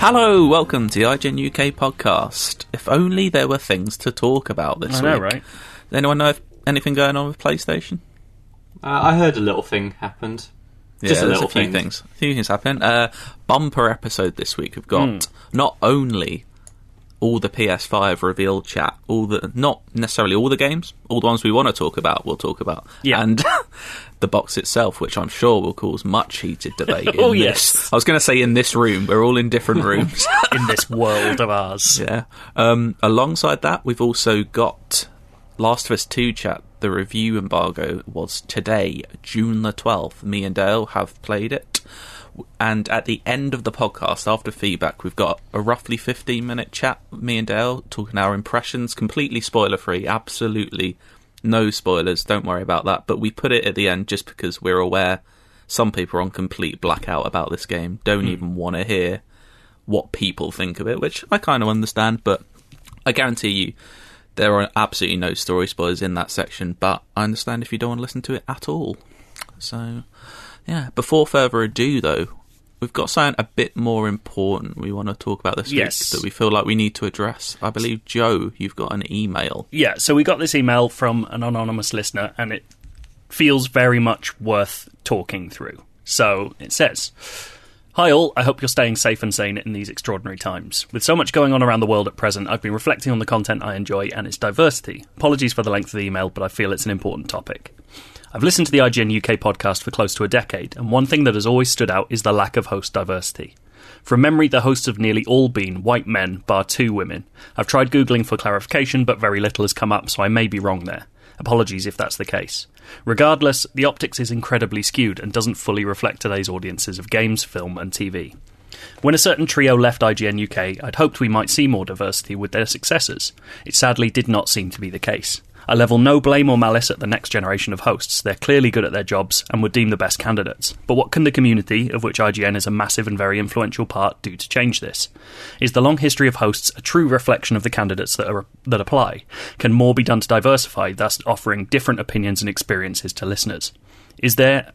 Hello, welcome to the IGN UK podcast. If only there were things to talk about this I know, week. right? Does anyone know if anything going on with PlayStation? Uh, I heard a little thing happened. Just a there's little a few thing. things. A few things happen. Uh, bumper episode this week. We've got Hmm. not only all the PS5 revealed chat, all the not necessarily all the games, all the ones we want to talk about, we'll talk about, Yeah. and the box itself, which I'm sure will cause much heated debate. in Oh, this. yes. I was going to say in this room. We're all in different rooms. In this world of ours. Yeah. Um, alongside that, we've also got Last of Us 2 chat. The review embargo was today, June the 12th. Me and Dale have played it. And at the end of the podcast, after feedback, we've got a roughly 15 minute chat, me and Dale, talking our impressions, completely spoiler free, absolutely no spoilers, don't worry about that. But we put it at the end just because we're aware some people are on complete blackout about this game, don't hmm. even want to hear what people think of it, which I kind of understand, but I guarantee you there are absolutely no story spoilers in that section, but I understand if you don't want to listen to it at all. So, yeah, before further ado, though, we've got something a bit more important we want to talk about this Yes. week that we feel like we need to address. I believe, Joe, you've got an email. Yeah, so we got this email from an anonymous listener, and it feels very much worth talking through. So it says. Hi all, I hope you're staying safe and sane in these extraordinary times. With so much going on around the world at present, I've been reflecting on the content I enjoy and its diversity. Apologies for the length of the email, but I feel it's an important topic. I've listened to the IGN UK podcast for close to a decade, and one thing that has always stood out is the lack of host diversity. From memory, the hosts have nearly all been white men, bar two women. I've tried Googling for clarification, but very little has come up, so I may be wrong there. Apologies if that's the case. Regardless, the optics is incredibly skewed and doesn't fully reflect today's audiences of games, film, and TV. When a certain trio left IGN UK, I'd hoped we might see more diversity with their successors. It sadly did not seem to be the case. I level no blame or malice at the next generation of hosts. They're clearly good at their jobs and would deem the best candidates. But what can the community, of which IGN is a massive and very influential part, do to change this? Is the long history of hosts a true reflection of the candidates that, are, that apply? Can more be done to diversify, thus offering different opinions and experiences to listeners? Is there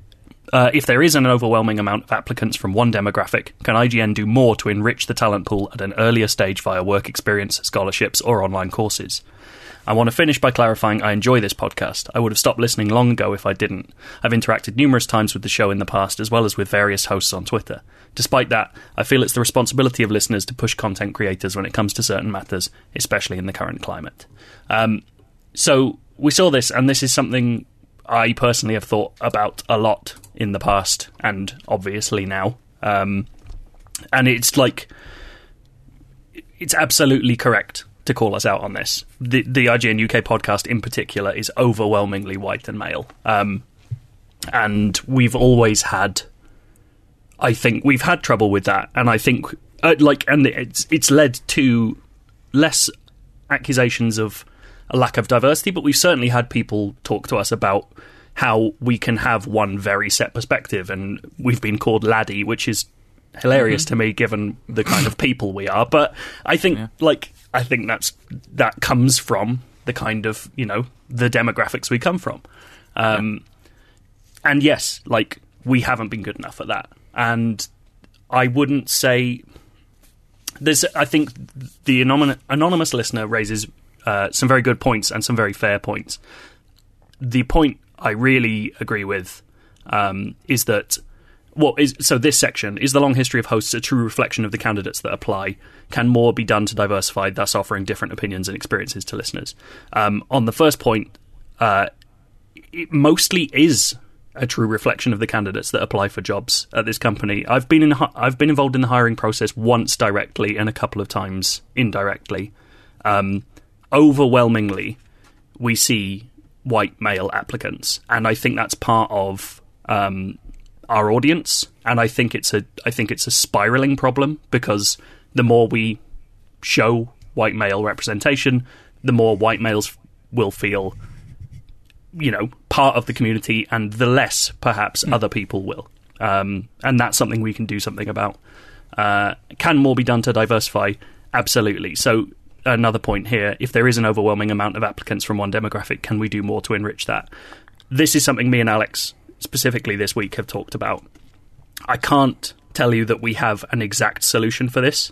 uh, if there is an overwhelming amount of applicants from one demographic, can IGN do more to enrich the talent pool at an earlier stage via work experience, scholarships, or online courses? I want to finish by clarifying I enjoy this podcast. I would have stopped listening long ago if I didn't. I've interacted numerous times with the show in the past, as well as with various hosts on Twitter. Despite that, I feel it's the responsibility of listeners to push content creators when it comes to certain matters, especially in the current climate. Um, so we saw this, and this is something I personally have thought about a lot in the past, and obviously now. Um, and it's like it's absolutely correct to call us out on this. The, the IGN UK podcast, in particular, is overwhelmingly white and male, um, and we've always had. I think we've had trouble with that, and I think uh, like, and it's it's led to less accusations of a lack of diversity, but we've certainly had people talk to us about how we can have one very set perspective, and we've been called laddie, which is hilarious to me given the kind of people we are. But I think, like, I think that's that comes from the kind of you know the demographics we come from, um, and yes, like we haven't been good enough at that, and I wouldn't say there's I think the anonymous, anonymous listener raises uh, some very good points and some very fair points. The point I really agree with um, is that what is so this section is the long history of hosts a true reflection of the candidates that apply. Can more be done to diversify, thus offering different opinions and experiences to listeners? Um, on the first point, uh, it mostly is a true reflection of the candidates that apply for jobs at this company. I've been in I've been involved in the hiring process once directly and a couple of times indirectly. Um, overwhelmingly, we see white male applicants, and I think that's part of um, our audience. And I think it's a I think it's a spiraling problem because the more we show white male representation, the more white males will feel you know part of the community and the less perhaps other people will. Um, and that's something we can do something about. Uh, can more be done to diversify? Absolutely. So another point here if there is an overwhelming amount of applicants from one demographic can we do more to enrich that? This is something me and alex specifically this week have talked about i can't tell you that we have an exact solution for this,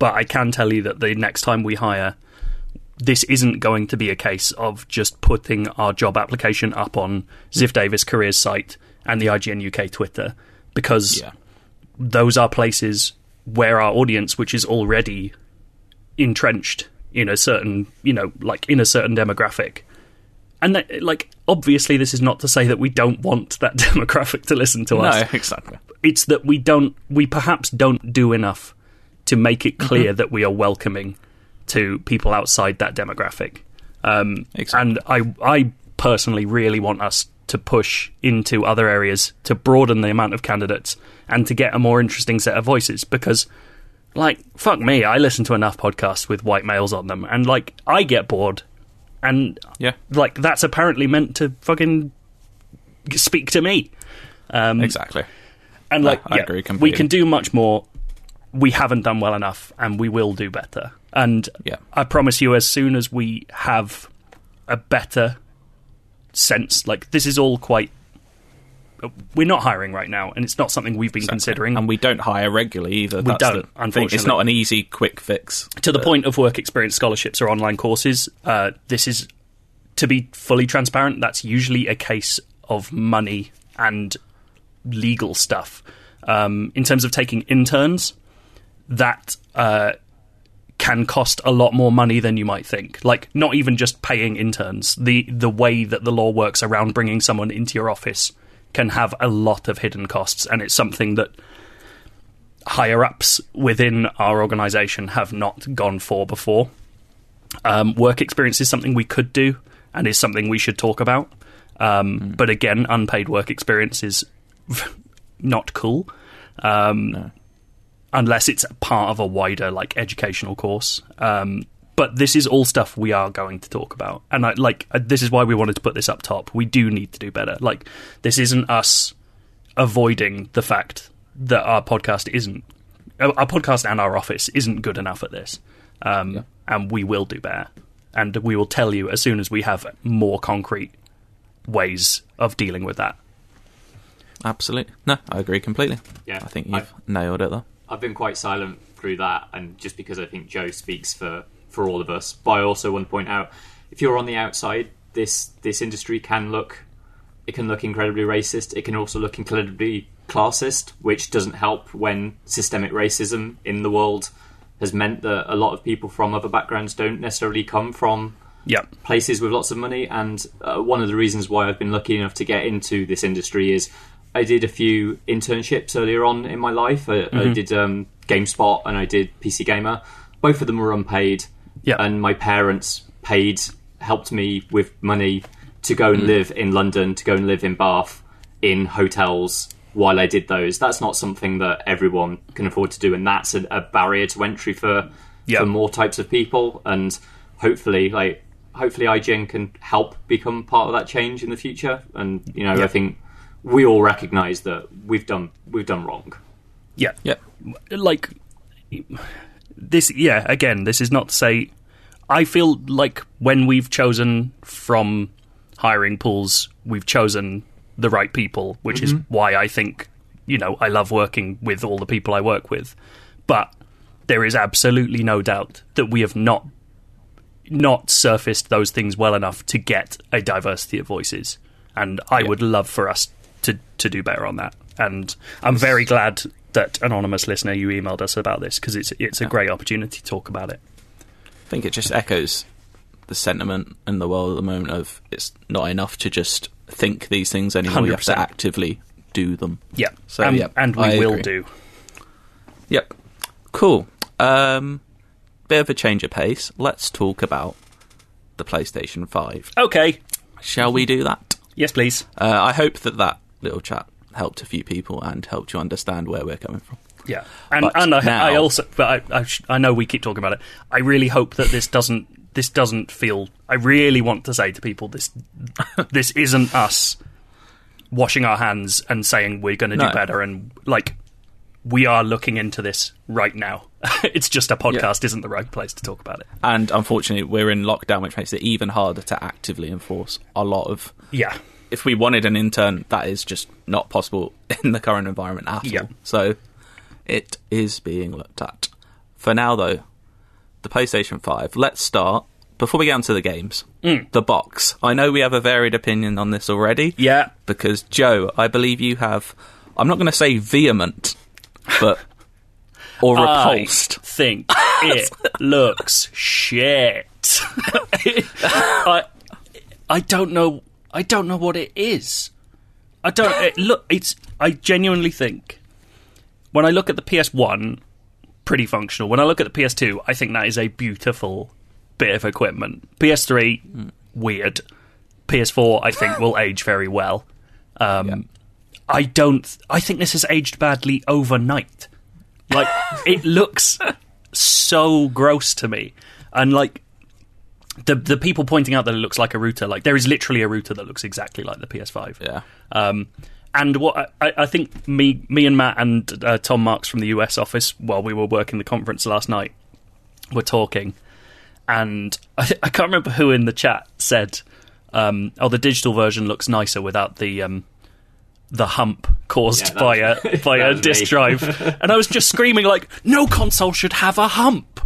but I can tell you that the next time we hire, this isn't going to be a case of just putting our job application up on Ziff Davis careers site and the IGN UK Twitter because Yeah. those are places where our audience, which is already entrenched in a certain, you know, like in a certain demographic. And that, like, obviously, this is not to say that we don't want that demographic to listen to No, us. exactly. It's that we don't, we perhaps don't do enough to make it clear that we are welcoming to people outside that demographic. Um, Exactly. And I, I personally really want us to push into other areas to broaden the amount of candidates and to get a more interesting set of voices because like fuck me i listen to enough podcasts with white males on them and like i get bored and Yeah, like that's apparently meant to fucking speak to me. Um, exactly. and like I yeah, agree we can do much more. We haven't done well enough and we will do better. And Yeah. i promise you as soon as we have a better sense like this is all quite we're not hiring right now and it's not something we've been considering and we don't hire regularly either. That's don't, thing. unfortunately. It's not an easy, quick fix. to the point of work experience scholarships or online courses, uh, this is to be fully transparent. That's usually a case of money and legal stuff. Um, in terms of taking interns, that uh, can cost a lot more money than you might think. Like not even just paying interns. The the way that the law works around bringing someone into your office can have a lot of hidden costs, and it's something that higher ups within our organisation have not gone for before. Um, work experience is something we could do and is something we should talk about. Um, But again, unpaid work experience is not cool. Um, Unless it's part of a wider like educational course. Um, but this is all stuff we are going to talk about, and I, like uh, this is why we wanted to put this up top. We do need to do better. Like this isn't us avoiding the fact that our podcast isn't uh, our podcast and our office isn't good enough at this, um, and we will do better. And we will tell you as soon as we have more concrete ways of dealing with that. Absolutely. No, I agree completely. Yeah, I think you've I- nailed it though. I've been quite silent through that, and just because I think Joe speaks for for all of us. But I also want to point out, if you're on the outside, this this industry can look it can look incredibly racist. It can also look incredibly classist, which doesn't help when systemic racism in the world has meant that a lot of people from other backgrounds don't necessarily come from Yeah, places with lots of money. And uh, one of the reasons why I've been lucky enough to get into this industry is I did a few internships earlier on in my life. I, I did um, GameSpot and I did PC Gamer. Both of them were unpaid. Yeah. And my parents paid, helped me with money to go and mm. live in London, to go and live in Bath, in hotels while I did those. That's not something that everyone can afford to do, and that's a, a barrier to entry for Yeah. for more types of people. And hopefully, like hopefully, IGN can help become part of that change in the future. And you know, Yeah. I think we all recognise that we've done we've done wrong. yeah, yeah, like this yeah again this is not to say i feel like when we've chosen from hiring pools we've chosen the right people which is mm-hmm. why i think you know i love working with all the people i work with. But there is absolutely no doubt that we have not not surfaced those things well enough to get a diversity of voices. And i would love for us to to do better on that. And i'm very glad that anonymous listener you emailed us about this because it's it's a great opportunity to talk about it I think it just echoes the sentiment in the world at the moment of it's not enough to just think these things anymore. You have to actively do them. yeah So, and, yeah, and we I will agree. do Yep. Cool. Um, bit of a change of pace. Let's talk about the PlayStation 5. okay Shall we do that? yes please Uh, I hope that that little chat helped a few people and helped you understand where we're coming from. Yeah, and But and I, now- I also, but I, I, sh- I know we keep talking about it. I really hope that this doesn't this doesn't feel. I really want to say to people this this isn't us washing our hands and saying we're going to do better and like we are looking into this right now. it's just a podcast isn't the right place to talk about it. And unfortunately, we're in lockdown, which makes it even harder to actively enforce a lot of. Yeah, If we wanted an intern, that is just not possible in the current environment at Yeah. all. So, it is being looked at. For now, though, the PlayStation 5. Let's start. Before we get onto the games, mm. the box. I know we have a varied opinion on this already. Yeah. Because, Joe, I believe you have, I'm not going to say vehement, but. or repulsed. I think it looks shit. I, I don't know. I don't know what it is. I don't it, look. It's. I genuinely think when I look at the PS1, pretty functional. When I look at the PS2, I think that is a beautiful bit of equipment. PS3, weird. PS4, I think will age very well. Um, I don't. I think this has aged badly overnight. Like it looks so gross to me, and like the the people pointing out that it looks like a router. Like there is literally a router that looks exactly like the PS5. Yeah. Um, and what I, I think me, me and Matt and uh, Tom Marks from the US office, while we were working the conference last night, were talking, and I, I can't remember who in the chat said, um, "Oh, the digital version looks nicer without the." Um, the hump caused Yeah, by a by a disk drive, and I was just screaming like, "No console should have a hump.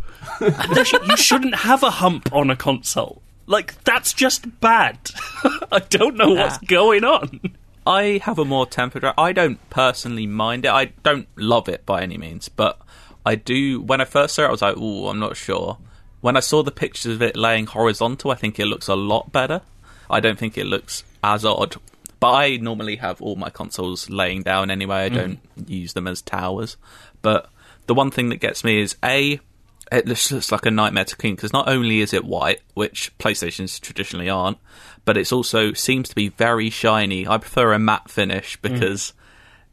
Sh- you shouldn't have a hump on a console. Like that's just bad. I don't know what's going on." I have a more tempered. I don't personally mind it. I don't love it by any means, but I do. When I first saw it, I was like, "Oh, I'm not sure." When I saw the pictures of it laying horizontal, I think it looks a lot better. I don't think it looks as odd. But I normally have all my consoles laying down anyway. I mm. don't use them as towers. But the one thing that gets me is a it just looks like a nightmare to clean because not only is it white, which PlayStations traditionally aren't, but it's also seems to be very shiny. I prefer a matte finish mm. because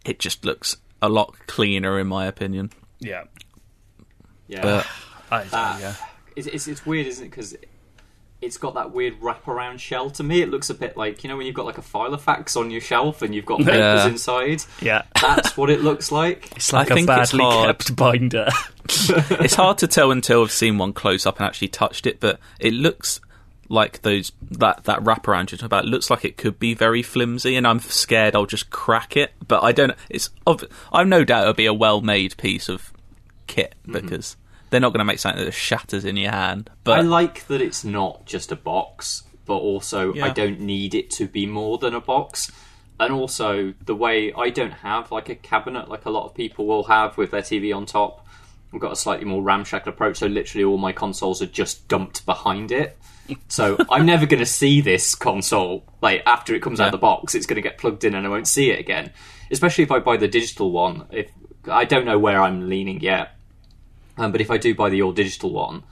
it just looks a lot cleaner in my opinion. Yeah, Yeah. But I, ah. yeah. it's, it's, it's weird, isn't it? Because it's got that weird wraparound shell. To me, it looks a bit like you know when you've got like a Filofax on your shelf and you've got papers Yeah. inside. Yeah. That's what it looks like. It's like I a think it's badly hard. kept binder. it's hard to tell until I've seen one close up and actually touched it, but it looks like those that that wraparound you're talking about. It looks like it could be very flimsy, and I'm scared I'll just crack it. But I don't. It's I've no doubt it'll be a well made piece of kit mm-hmm. because they're not going to make something that shatters in your hand. But I like that it's not just a box, but also I don't need it to be more than a box. And also the way I don't have like a cabinet like a lot of people will have with their TV on top. I've got a slightly more ramshackle approach, so literally all my consoles are just dumped behind it. So I'm never going to see this console like after it comes out of the box. It's going to get plugged in, and I won't see it again. Especially if I buy the digital one. If I don't know where I'm leaning yet, um, but if I do buy the all digital one,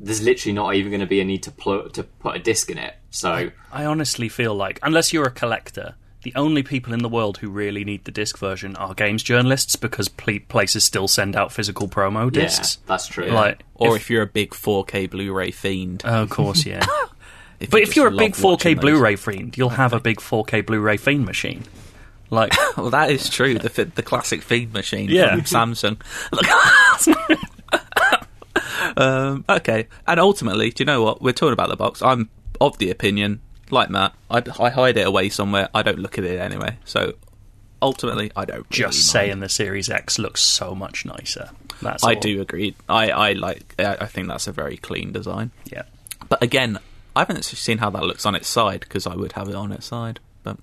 there's literally not even going to be a need to plug to put a disc in it. So I honestly feel like, unless you're a collector, the only people in the world who really need the disc version are games journalists because pl- places still send out physical promo discs. yeah, that's true. Like, or if- if, you're a big 4K Blu-ray fiend, Oh, of course, yeah. if but you if you're a big 4K those- Blu-ray fiend, you'll have a big 4K Blu-ray fiend machine. Like, well, that is true. The the classic fiend machine Yeah. from Samsung. um, okay, and ultimately, do you know what? We're talking about the box. I'm of the opinion, like Matt, I, I hide it away somewhere. I don't look at it anyway. So ultimately, I don't. just really mind. saying the Series X looks so much nicer. That's I all. do agree. I, I like. I I think that's a very clean design. Yeah. But again, I haven't seen how that looks on its side because I would have it on its side. But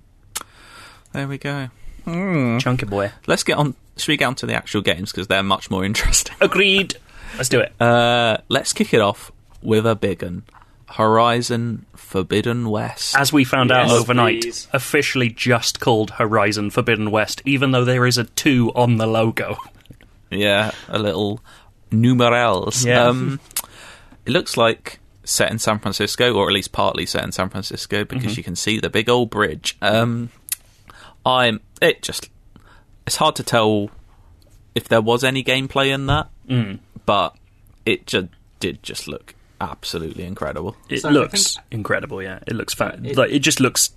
there we go. Chunky boy. Let's get on. Should we get on to the actual games because they're much more interesting? Agreed. Let's do it. Uh, let's kick it off with a big one. Horizon Forbidden West. As we found out overnight, please. officially just called Horizon Forbidden West, even though there is a 2 on the logo. yeah, a little numerals. Yeah. Um, it looks like set in San Francisco, or at least partly set in San Francisco, because Mm-hmm. you can see the big old bridge. Um, I'm. It just. It's hard to tell if there was any gameplay in that, Mm. but it just did just look absolutely incredible. It So looks think- incredible, yeah. It looks fa- It- like it just looks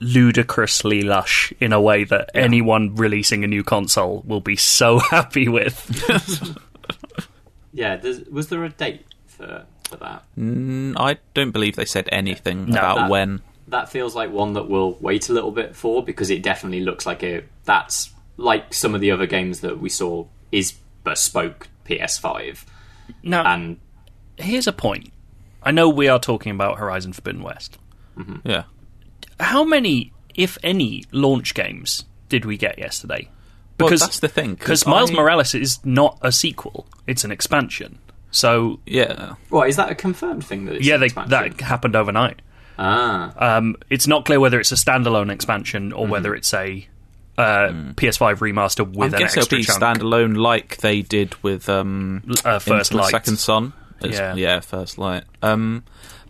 ludicrously lush in a way that anyone releasing a new console will be so happy with. yeah, was there a date for for that? Mm, I don't believe they said anything No, about that- when. That feels like one that we'll wait a little bit for because it definitely looks like a that's like some of the other games that we saw is bespoke PS5. Now, And here's a point. I know we are talking about Horizon Forbidden West. Yeah. How many, if any, launch games did we get yesterday? Well, that's the thing, 'cause Because Miles I- Morales is not a sequel; it's an expansion. So Yeah. what is that a confirmed thing that it's yeah, they, expansion? that happened overnight. ah Um, it's not clear whether it's a standalone expansion or whether it's a uh, PS5 remaster I with an guess it'll be chunk. standalone like they did with um, Uh, First Light. Second Son. Yeah. yeah, First Light. Um,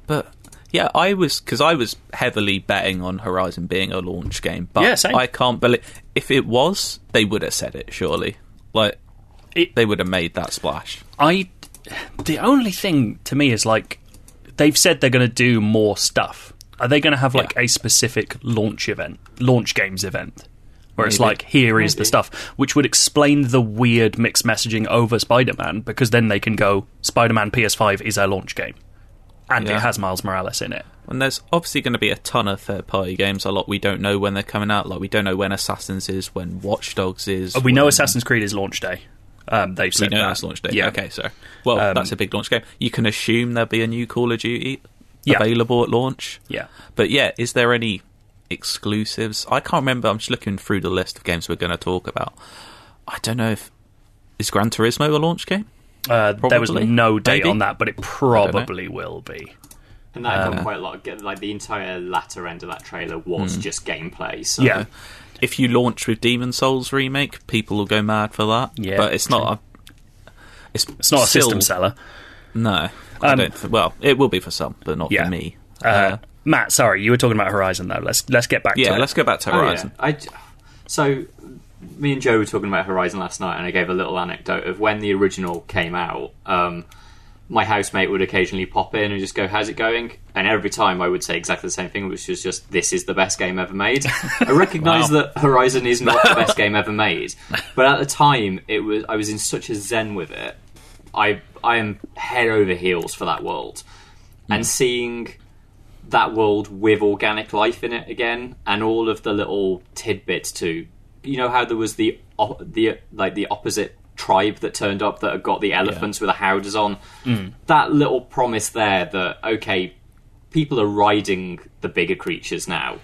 but yeah, I was because I was heavily betting on Horizon being a launch game, but Yeah. I can't believe if it was, they would have said it. Surely, like It- they would have made that splash. I the only thing to me is like they've said they're going to do more stuff. Are they going to have like Yeah. a specific launch event, launch games event, where it's Maybe. like here is the stuff, which would explain the weird mixed messaging over Spider-Man because then they can go Spider-Man PS5 is our launch game, and Yeah. it has Miles Morales in it. And there's obviously going to be a ton of third party games. A lot we don't know when they're coming out. Like we don't know when Assassins is, when Watch Dogs is. We know Assassin's Creed is launch day. Um, they've We said know that. that's launch day. Yeah. Okay, so well, Um, that's a big launch game. You can assume there'll be a new Call of Duty Yeah. available at launch. Yeah. But yeah, is there any exclusives? I can't remember. I'm just looking through the list of games we're going to talk about. I don't know if is Gran Turismo a launch game. Uh, there was no date Maybe. on that, but it probably will be. and that Uh, got quite a lot of, like the entire latter end of that trailer was Hmm. just gameplay so Yeah. If you launch with Demon's Souls remake, people will go mad for that. Yeah, but it's not. A, it's It's not a system seller. No, I Um, don't. Well, it will be for some, but not Yeah. for me. Uh, Matt, sorry, you were talking about Horizon though. Let's let's get back yeah, to it. let's go back to Oh, yeah. Horizon. So me and Joe were talking about Horizon last night, and I gave a little anecdote of when the original came out. Um, my housemate would occasionally pop in and just go, "How's it going?" And every time I would say exactly the same thing, which was just, "This is the best game ever made." I recognise Wow. that Horizon is not the best game ever made, but at the time, it was I was in such a zen with it. I I am head over heels for that world, and seeing that world with organic life in it again, and all of the little tidbits too. You know how there was the the like the opposite tribe that turned up that had got the elephants with the howdahs on. That little promise there that okay, people are riding the bigger creatures now.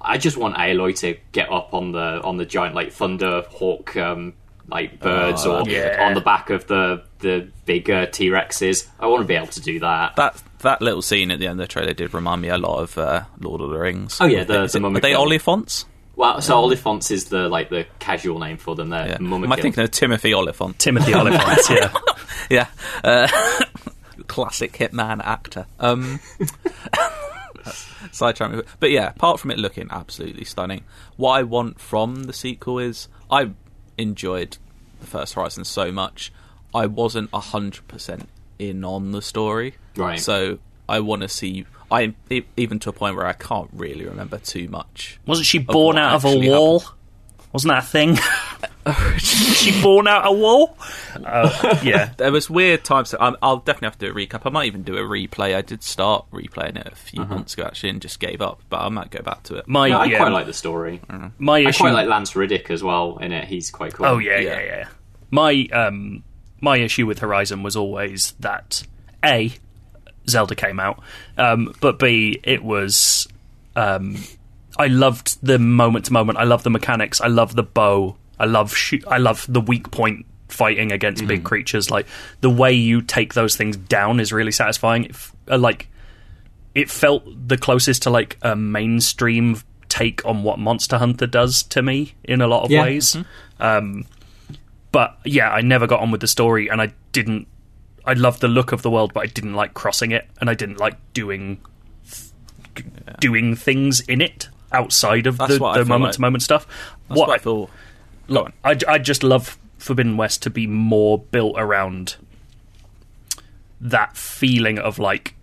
I just want Aloy to get up on the on the giant like thunder hawk um, like birds Oh, or yeah. on the back of the the bigger T Rexes. I want to be able to do that. that that little scene at the end of the trailer did remind me a lot of uh, Lord of the Rings. Oh, yeah, the- the it- Mummy are they Oliphaunts? Well, so Oliphaunts is the like the casual name for them. They're Yeah. Mummikin. Am I thinking of Timothy Olyphant? Timothy Olyphant, yeah. yeah, uh, classic hitman actor. Um, sidetrack, but yeah. Apart from it looking absolutely stunning, what I want from the sequel is I enjoyed the first Horizon so much. I wasn't hundred percent in on the story, Right. So I want to see. I even to a point where I can't really remember too much. Wasn't she born what out of a actually wall? Wasn't that a thing? she born out of a wall? Uh, yeah. There was weird times. I'm, I'll definitely have to do a recap. I might even do a replay. I did start replaying it a few Uh-huh. months ago actually, and just gave up. But I might go back to it. My No, I yeah, quite like the story. my I issue. quite like Lance Reddick as well in it. He's quite cool. oh yeah, Yeah. yeah, yeah. My um, my issue with Horizon was always that a Zelda came out, um, but b it was um, I loved the moment to moment. I love the mechanics. I love the bow. I love shoot. I love the weak point fighting against big creatures. Like the way you take those things down is really satisfying. It f- uh, like it felt the closest to like a mainstream take on what Monster Hunter does to me in a lot of Yeah. ways. Um, but yeah, I never got on with the story, and I didn't. I loved the look of the world, but I didn't like crossing it, and I didn't like doing th- doing things in it outside of That's the, the moment to moment stuff. That's what, I thought. Go on. I, I just love Forbidden West to be more built around that feeling of like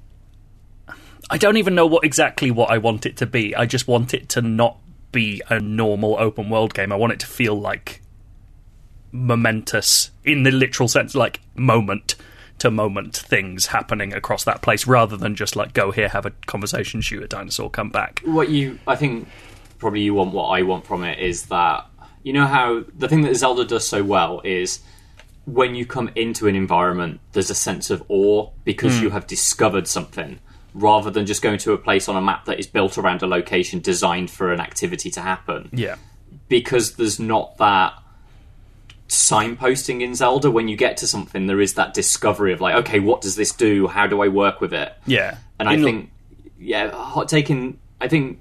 I don't even know what exactly what I want it to be. I just want it to not be a normal open world game. I want it to feel like momentous in the literal sense like moment to moment things happening across that place rather than just like go here have a conversation shoot a dinosaur come back. What you, I think, probably you want what I want from it is that you know how the thing that Zelda does so well is when you come into an environment, there's a sense of awe because hmm. you have discovered something, rather than just going to a place on a map that is built around a location designed for an activity to happen. Yeah. Because there's not that signposting in Zelda. When you get to something, there is that discovery of like, okay, what does this do? How do I work with it? Yeah. And I In- think, yeah, hot taking. I think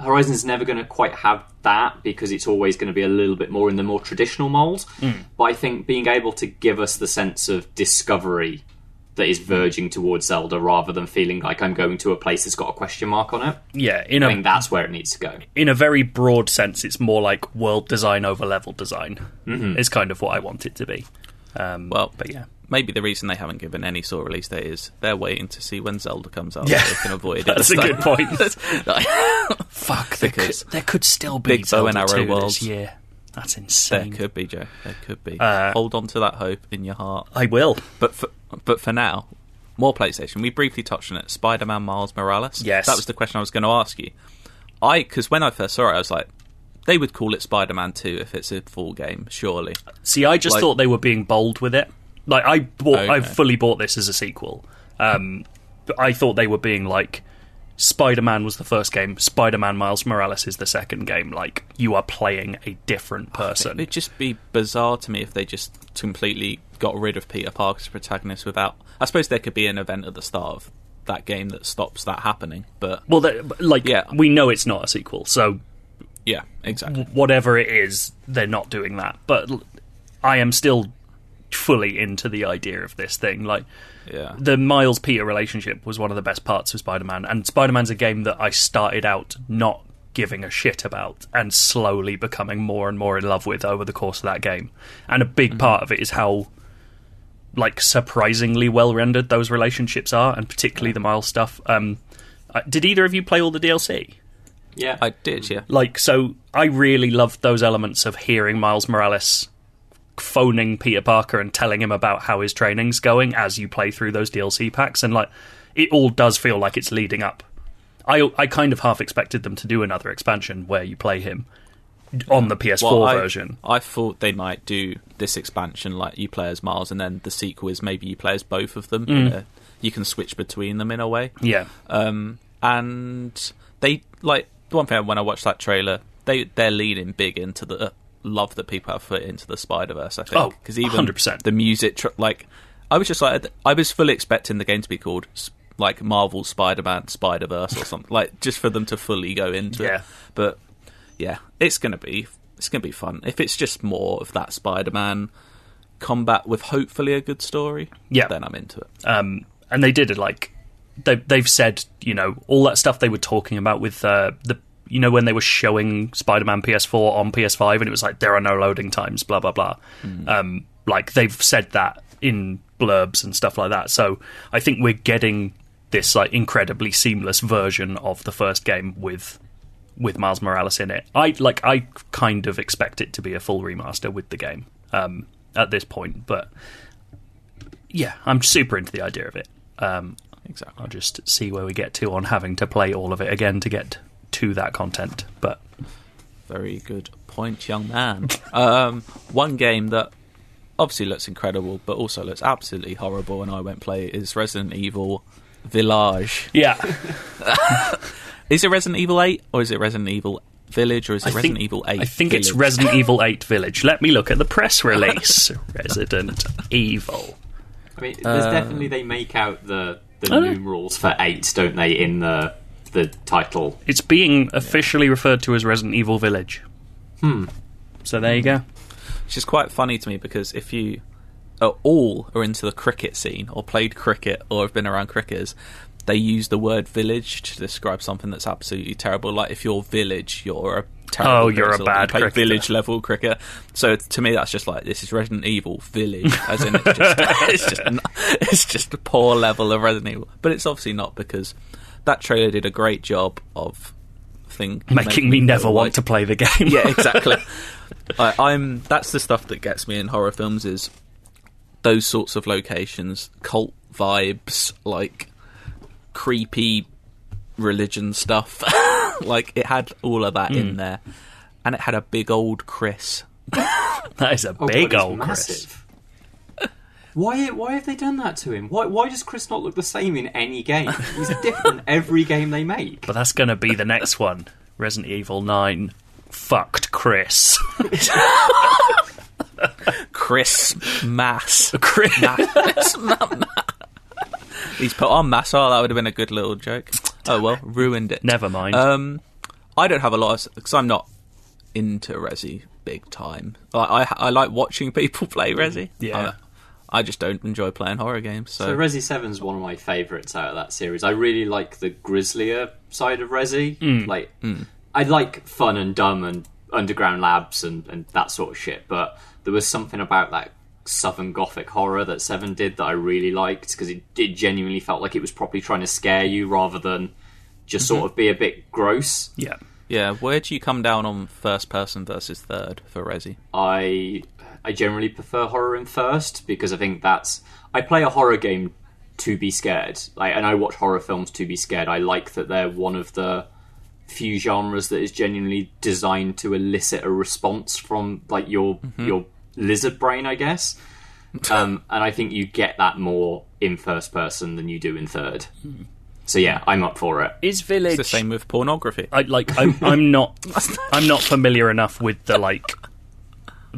Horizon's never going to quite have that because it's always going to be a little bit more in the more traditional mold. Mm. But I think being able to give us the sense of discovery that is verging towards Zelda rather than feeling like I'm going to a place that's got a question mark on it. yeah, in I a think that's where it needs to go. in a very broad sense, it's more like world design over level design. Is kind of what I want it to be. Um, Well, but yeah, maybe the reason they haven't given any sort of release date is they're waiting to see when Zelda comes out. Yeah. so they can avoid it. that's a good time. point. Like, Fuck, there could, Because there could still be big bow and Zelda arrow 2 this worlds. year. That's insane. there could be, Joe. There could be. Uh, Hold on to that hope in your heart. I will. But for, but for now, more PlayStation. We briefly touched on it. Spider-Man Miles Morales. Yes. that was the question I was going to ask you. I because when I first saw it, I was like, they would call it Spider-Man Two if it's a full game, surely. See, I just Like- thought they were being bold with it. Like I bought, I fully bought this as a sequel. Um, but I thought they were being like, Spider-Man was the first game. Spider-Man Miles Morales is the second game. Like you are playing a different person. It'd just be bizarre to me if they just completely got rid of Peter Parker's protagonist without. I suppose there could be an event at the start of that game that stops that happening. But well, like Yeah. we know it's not a sequel, so yeah, exactly. whatever it is, they're not doing that. But I am still fully into the idea of this thing. Like Yeah, the Miles Peter relationship was one of the best parts of Spider Man, and Spider Man's a game that I started out not giving a shit about and slowly becoming more and more in love with over the course of that game. And a big part of it is how like surprisingly well rendered those relationships are, and particularly the Miles stuff. Um, uh, did either of you play all the DLC? Yeah, I did. Yeah, Like, so I really loved those elements of hearing Miles Morales phoning Peter Parker and telling him about how his training's going as you play through those DLC packs, and like it all does feel like it's leading up. I I kind of half expected them to do another expansion where you play him on the PS4 Well, I, version. I thought they might do this expansion like you play as Miles, and then the sequel is maybe you play as both of them. in a- you can switch between them in a way. Yeah, Um, and they like the one thing when I watched that trailer, they they're leaning big into the love that people have put into the Spider Verse. I think Oh, because even 100%. the music, tr- like I was just like I was fully expecting the game to be called like Marvel Spider Man Spider Verse or something, like just for them to fully go into Yeah. it. But yeah, it's gonna be it's gonna be fun if it's just more of that Spider Man combat with hopefully a good story. Yeah. then I'm into it. um, and they did it like they they've said you know all that stuff they were talking about with uh, the you know when they were showing Spider-Man PS4 on PS5 and it was like there are no loading times blah blah blah. Um, like they've said that in blurbs and stuff like that. So I think we're getting this like incredibly seamless version of the first game with with Miles Morales in it. I like I kind of expect it to be a full remaster with the game um, at this point but yeah I'm super into the idea of it. Um, Exactly. I'll just see where we get to on having to play all of it again to get to that content. But Very good point, young man. um, one game that obviously looks incredible, but also looks absolutely horrible, and I won't play is Resident Evil Village. yeah, Is it Resident Evil 8 or is it Resident Evil Village or is it I Resident think Evil 8? I think it's Resident Evil 8 Village. Let me look at the press release. Resident Evil. I mean, there's Uh, definitely they make out the the numerals for eight, don't they? In the the title. It's being officially referred to as Resident Evil Village. Hmm. So there you go. Which is quite funny to me because if you are all are into the cricket scene or played cricket or have been around cricketers, they use the word village to describe something that's absolutely terrible. Like if you're village, you're a terrible Oh, you're a bad you village level cricket. So to me, that's just like this is Resident Evil Village, as in it's just it's just n- it's just a poor level of Resident Evil. But it's obviously not because that trailer did a great job of thing Making me never want to play the game. yeah, exactly. I, I'm. That's the stuff that gets me in horror films. Is those sorts of locations, cult vibes, like creepy religion stuff. like it had all of that Hmm. in there, and it had a big old Chris. that is a Oh, big God, old Chris. massive. Why? Why have they done that to him? Why? Why does Chris not look the same in any game? He's different every game they make. But that's going to be the next one. Resident Evil 9 fucked Chris. Chris Mass. Chris. Mass. He's put on Mass. Oh, that would have been a good little joke. Oh well, ruined it. Never mind. Um, I don't have a lot of because I'm not into Resi big time. I, I I like watching people play Resi. Yeah. I, I just don't enjoy playing horror games. So, So Resi 7's one of my favourites out of that series. I really like the grislier side of Resi. Mm. Like, mm. I like fun and dumb and underground labs and, and that sort of shit, but there was something about that Southern Gothic horror that 7 did that I really liked because it, it genuinely felt like it was properly trying to scare you rather than just mm-hmm. sort of be a bit gross. yeah. yeah, where do you come down on first person versus third for Resi? I I generally prefer horror in first because I think that's I play a horror game to be scared. Like and I watch horror films to be scared. I like that they're one of the few genres that is genuinely designed to elicit a response from like your your lizard brain, I guess. Um, and I think you get that more in first person than you do in third. So yeah, I'm up for it. Is Village It's the same with pornography. I like I'm, I'm not I'm not familiar enough with the like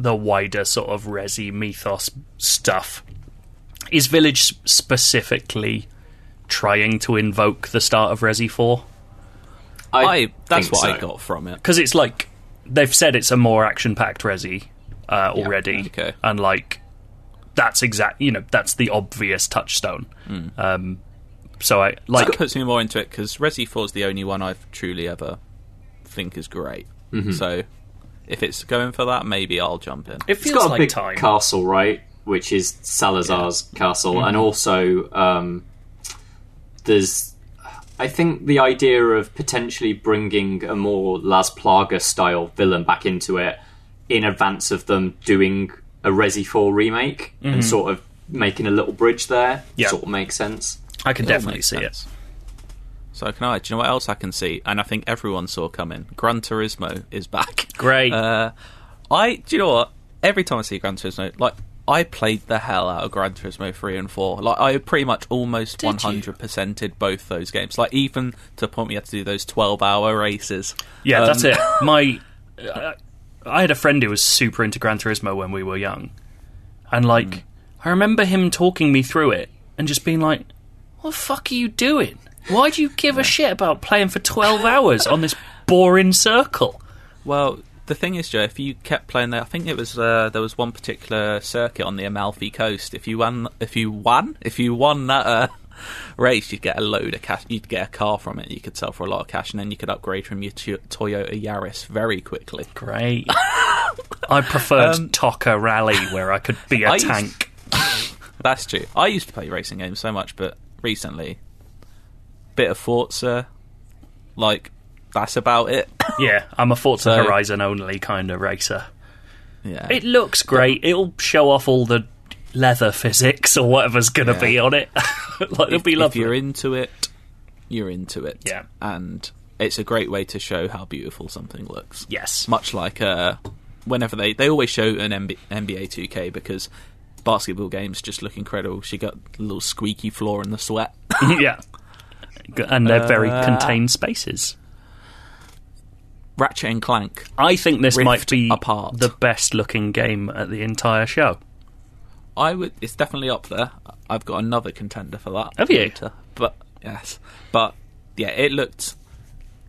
the wider sort of resi mythos stuff. Is Village specifically trying to invoke the start of Resi 4? I that's think what I got from it. Because it's like they've said it's a more action packed Resi uh, already, okay. and like that's exact you know that's the obvious touchstone. Um, so I like that puts me more into it because Resi 4 is the only one I've truly ever think is great. So if it's going for that, maybe I'll jump in. it It's feels got a like big time. castle, right? Which is Salazar's castle, and also um, there's, I think, the idea of potentially bringing a more Las Plagas style villain back into it in advance of them doing a Resi Four remake, and sort of making a little bridge there. Yeah. sort of makes sense. I can It definitely see sense. it. So can I? Do you know what else I can see? And I think everyone saw coming. Gran Turismo is back. Great. Uh, I do you know what? Every time I see Gran Turismo, like I played the hell out of Gran Turismo three and four. Like I pretty much almost Did you? one hundred percented both those games. Like even to the point we had to do those twelve hour races. Yeah, Um, that's it. My, uh, I had a friend who was super into Gran Turismo when we were young, and like, Hmm. I remember him talking me through it and just being like, "What the fuck are you doing? Why do you give a shit about playing for twelve hours on this boring circle?" Well, the thing is, Joe, if you kept playing that, I think it was uh, there was one particular circuit on the Amalfi Coast. If you won, if you won, if you won that uh, race, you'd get a load of cash. You'd get a car from it. You could sell for a lot of cash, and then you could upgrade from your to- Toyota Yaris very quickly. Great. I preferred Um, Toka Rally where I could be a I used- tank. That's true. I used to play racing games so much, but recently, bit of Forza, like that's about it. Yeah, I'm a Forza So- Horizon only kind of racer. yeah, It looks great. It'll show off all the leather physics or whatever's going to Yeah. be on it. like, it'll be be if you're into it, you're into it. Yeah. and it's a great way to show how beautiful something looks. yes. much like uh, whenever they they always show an MB, NBA 2K because basketball games just look incredible. She got a little squeaky floor in the sweat. yeah. And they're very Uh, contained spaces. Ratchet and Clank. I think this Rift might be apart. the best looking game at the entire show. I would. It's definitely up there. I've got another contender for that. Have you? later. But yes, but yeah, it looked.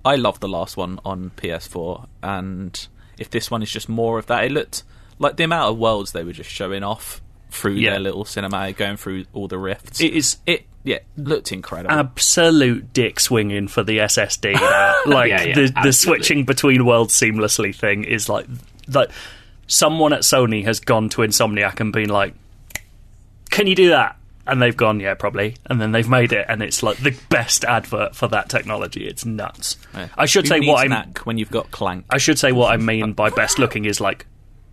I loved the last one on PS4, and if this one is just more of that, it looked like the amount of worlds they were just showing off through Yeah. their little cinematic, going through all the rifts. It is It yeah looked incredible. absolute dick swinging for the SSD. like Yeah, yeah, the the switching between worlds seamlessly thing is like like someone at Sony has gone to Insomniac and been like, "Can you do that?" And they've gone, "Yeah, probably." And then they've made it, and it's like the best advert for that technology. It's nuts. Yeah. I should Who say what I'm when you've got Clank. I should say what I mean by best looking is like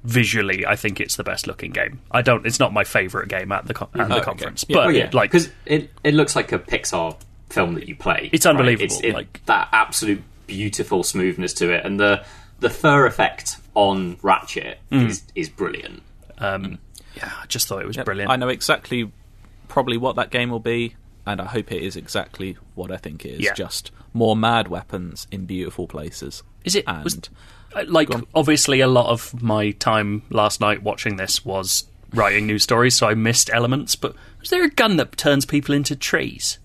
visually. I think it's the best looking game. I don't. It's not my favorite game at the con- at the okay. conference, Yeah, but Well, yeah, like because it it looks like a Pixar film that you play. It's right? unbelievable, It's it- like- that absolute beautiful smoothness to it, and the the fur effect on Ratchet Mm. is is brilliant. Yeah, I just thought it was Yep. brilliant. I know exactly probably what that game will be, and I hope it is exactly what I think it is. Yeah. Just more mad weapons in beautiful places. Is it And was Uh, like obviously a lot of my time last night watching this was writing news stories, so I missed elements. But is there a gun that turns people into trees?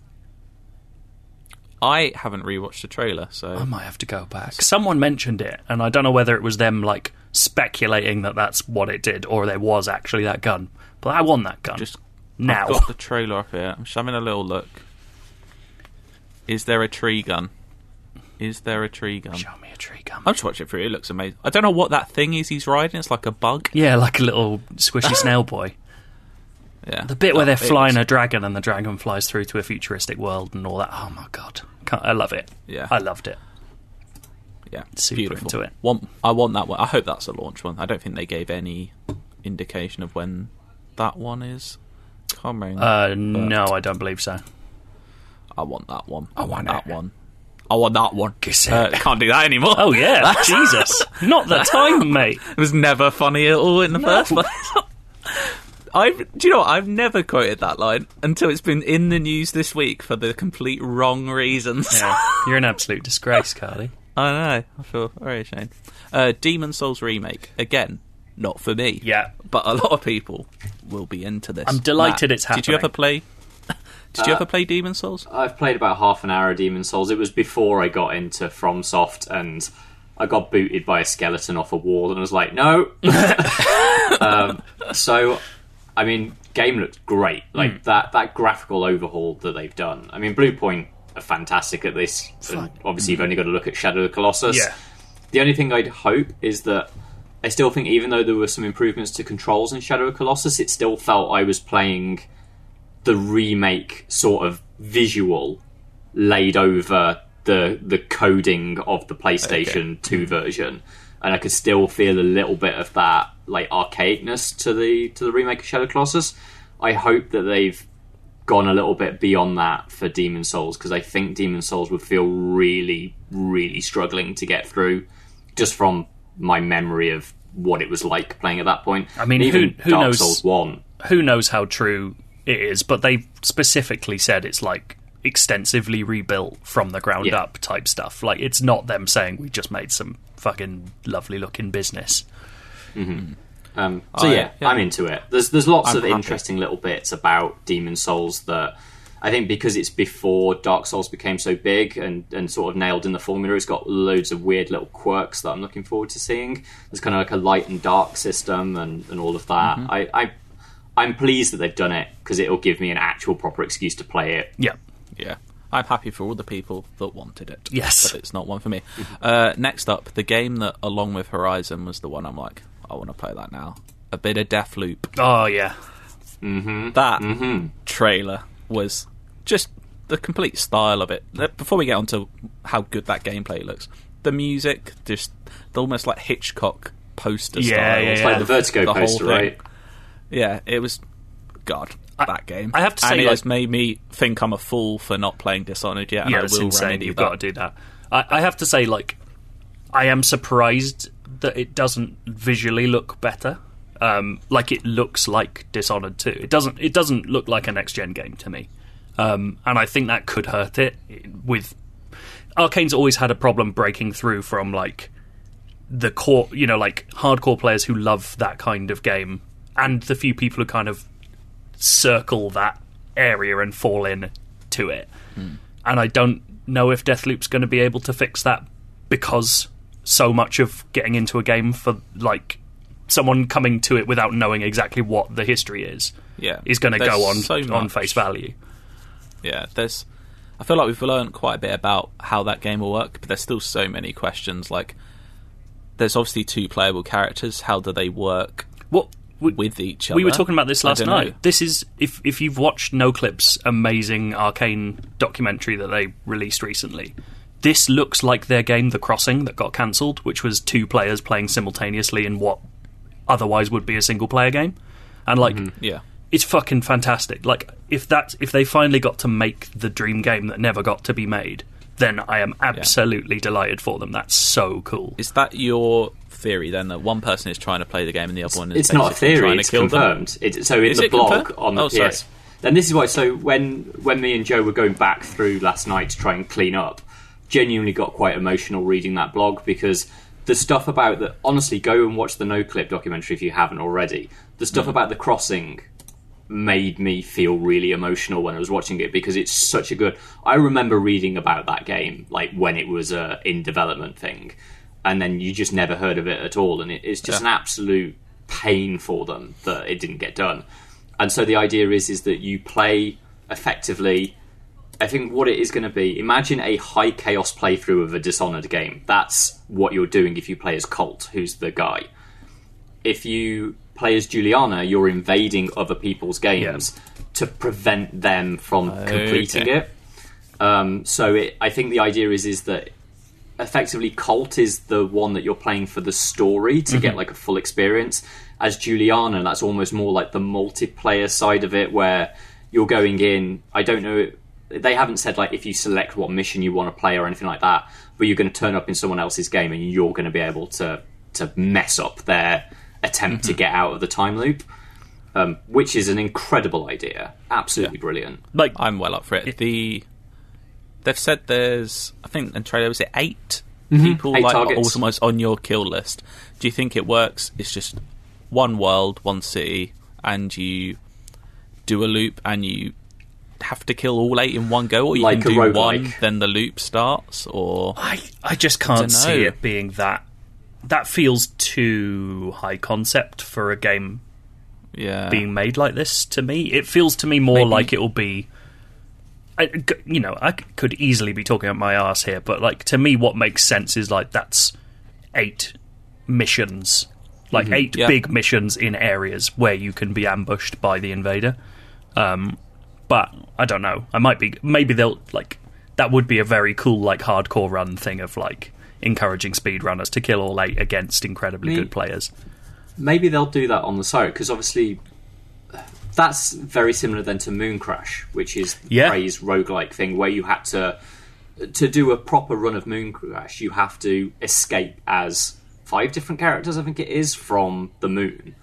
I haven't rewatched the trailer, so I might have to go back. Someone mentioned it, and I don't know whether it was them like speculating that that's what it did, or there was actually that gun. But I want that gun just now. I've got the trailer up here. I'm just having a little look. Is there a tree gun? Is there a tree gun? Show me a tree gun. I'm just watching it through. It looks amazing. I don't know what that thing is he's riding. It's like a bug. Yeah, like a little squishy snail boy. Yeah. The bit where they're flying a dragon and the dragon flies through to a futuristic world and all that. Oh my god, Can't, I love it. Yeah. I loved it. Yeah, super beautiful. into it. Want, I want that one. I hope that's a launch one. I don't think they gave any indication of when that one is coming. Uh, no, I don't believe so. I want that one. I want that it. one. I want that one. Kiss it. Uh, can't do that anymore. Oh yeah, Jesus! Not the time, mate. It was never funny at all in the first place. I've, do you know what? I've never quoted that line until it's been in the news this week for the complete wrong reasons. Yeah, you're an absolute disgrace, Carly. I know. I feel very ashamed. Uh, Demon's Souls remake again, not for me. Yeah. but a lot of people will be into this. I'm delighted Matt, it's Did you ever play? Did you ever play Demon's Souls? I've played about half an hour of Demon's Souls. It was before I got into FromSoft, and I got booted by a skeleton off a wall, and I was like, no. um, so, I mean, game looks great. Like that that graphical overhaul that they've done. I mean, Bluepoint are fantastic at this. And obviously, you've only got to look at Shadow of the Colossus. Yeah. The only thing I'd hope is that I still think, even though there were some improvements to controls in Shadow of Colossus, it still felt I was playing the remake sort of visual laid over the the coding of the PlayStation 2 version. And I could still feel a little bit of that like archaicness to the to the remake of Shadow Colossus. I hope that they've gone a little bit beyond that for Demon's Souls because I think Demon's Souls would feel really, really struggling to get through just from my memory of what it was like playing at that point. I mean, even who- who Dark knows- Souls One. Who knows how true it is? But they specifically said it's like extensively rebuilt from the ground Yeah. up type stuff. Like it's not them saying we just made some fucking lovely looking business. Um, so yeah, yeah, yeah. I'm into it. There's there's lots I'm of happy. interesting little bits about Demon's Souls that I think because it's before Dark Souls became so big and, and sort of nailed in the formula, it's got loads of weird little quirks that I'm looking forward to seeing. There's kind of like a light and dark system and, and all of that. Mm-hmm. I, I I'm pleased that they've done it because it'll give me an actual proper excuse to play it. Yeah. Yeah. I'm happy for all the people that wanted it. Yes. But it's not one for me. Uh, next up, the game that, along with Horizon, was the one I'm like, I want to play that now. A bit of Deathloop. Oh yeah. That trailer was just the complete style of it. Before we get on to how good that gameplay looks, the music, just the almost like Hitchcock poster Yeah, style. yeah, It's like the Vertigo The poster, thing. right? Yeah, it was God. that game. I have to and say, it like- has made me think I'm a fool for not playing Dishonored yet. And yeah, I it's will insane. You've that. got to do that. I, I have to say, like, I am surprised that it doesn't visually look better. Um, like it looks like Dishonored 2. It doesn't. It doesn't look like a next gen game to me, um, and I think that could hurt it. With Arkane's always had a problem breaking through from like the core, you know, like hardcore players who love that kind of game, and the few people who kind of circle that area and fall in to it. Hmm. And I don't know if Deathloop's going to be able to fix that because so much of getting into a game for like someone coming to it without knowing exactly what the history is Yeah, is going to go on so on face value. Yeah, there's. I feel like we've learned quite a bit about how that game will work, but there's still so many questions. Like, there's obviously two playable characters. How do they work What we, with each other? we were talking about this last night. know. This is if if you've watched Noclip's amazing Arkane documentary that they released recently. This looks like their game, The Crossing, that got cancelled, which was two players playing simultaneously in what otherwise would be a single player game. And like mm-hmm. Yeah, it's fucking fantastic. Like if that if they finally got to make the dream game that never got to be made, then I am absolutely delighted for them. That's so cool. is that your theory then that one person is trying to play the game and the other one is it's not a theory; trying it's to kill them? confirmed. It, so in Is the blog confirmed? on the Oh, sorry. PS, and this is why. So when when me and Joe were going back through last night to try and clean up, genuinely got quite emotional reading that blog because the stuff about the honestly go and watch the Noclip documentary if you haven't already. The Mm. stuff about the crossing made me feel really emotional when I was watching it because it's such a good. I remember reading about that game like when it was a in development thing, and then you just never heard of it at all, and it, it's just Yeah. an absolute pain for them that it didn't get done. And so the idea is is that you play effectively. I think what it is going to be. Imagine a high chaos playthrough of a Dishonored game. That's what you're doing if you play as Colt, who's the guy if you play as Julianna, you're invading other people's games to prevent them from completing Okay. it. Um, so it, I think the idea is is that effectively Colt is the one that you're playing for the story to get like a full experience. As Julianna, that's almost more like the multiplayer side of it, where you're going in. I don't know. They haven't said like if you select what mission you want to play or anything like that, but you're going to turn up in someone else's game and you're going to be able to to mess up their attempt to get out of the time loop, um, which is an incredible idea. Absolutely brilliant. Like, I'm well up for it. The they've said there's I think in trailer was it 8 Mm-hmm. people Eight like targets. almost on your kill list. Do you think it works? It's just one world, one city, and you do a loop and you have to kill all eight in one go, or you Like can a do roguelike. one, then the loop starts, or I, I just can't Dunno. see it being that. That feels too high concept for a game yeah, being made like this to me. It feels to me more Maybe- like it will be. I, you know, I could easily be talking about my ass here, but like to me, what makes sense is like that's eight missions, like eight Yeah. big missions in areas where you can be ambushed by the invader. Um, but I don't know. I might be. Maybe they'll like that would be a very cool like hardcore run thing of like encouraging speedrunners to kill all eight against incredibly Me- good players. Maybe they'll do that on the side because obviously that's very similar then to Mooncrash, which is Yeah. Prey's roguelike thing where you had to to do a proper run of Mooncrash, you have to escape as five different characters, I think it is, from the moon.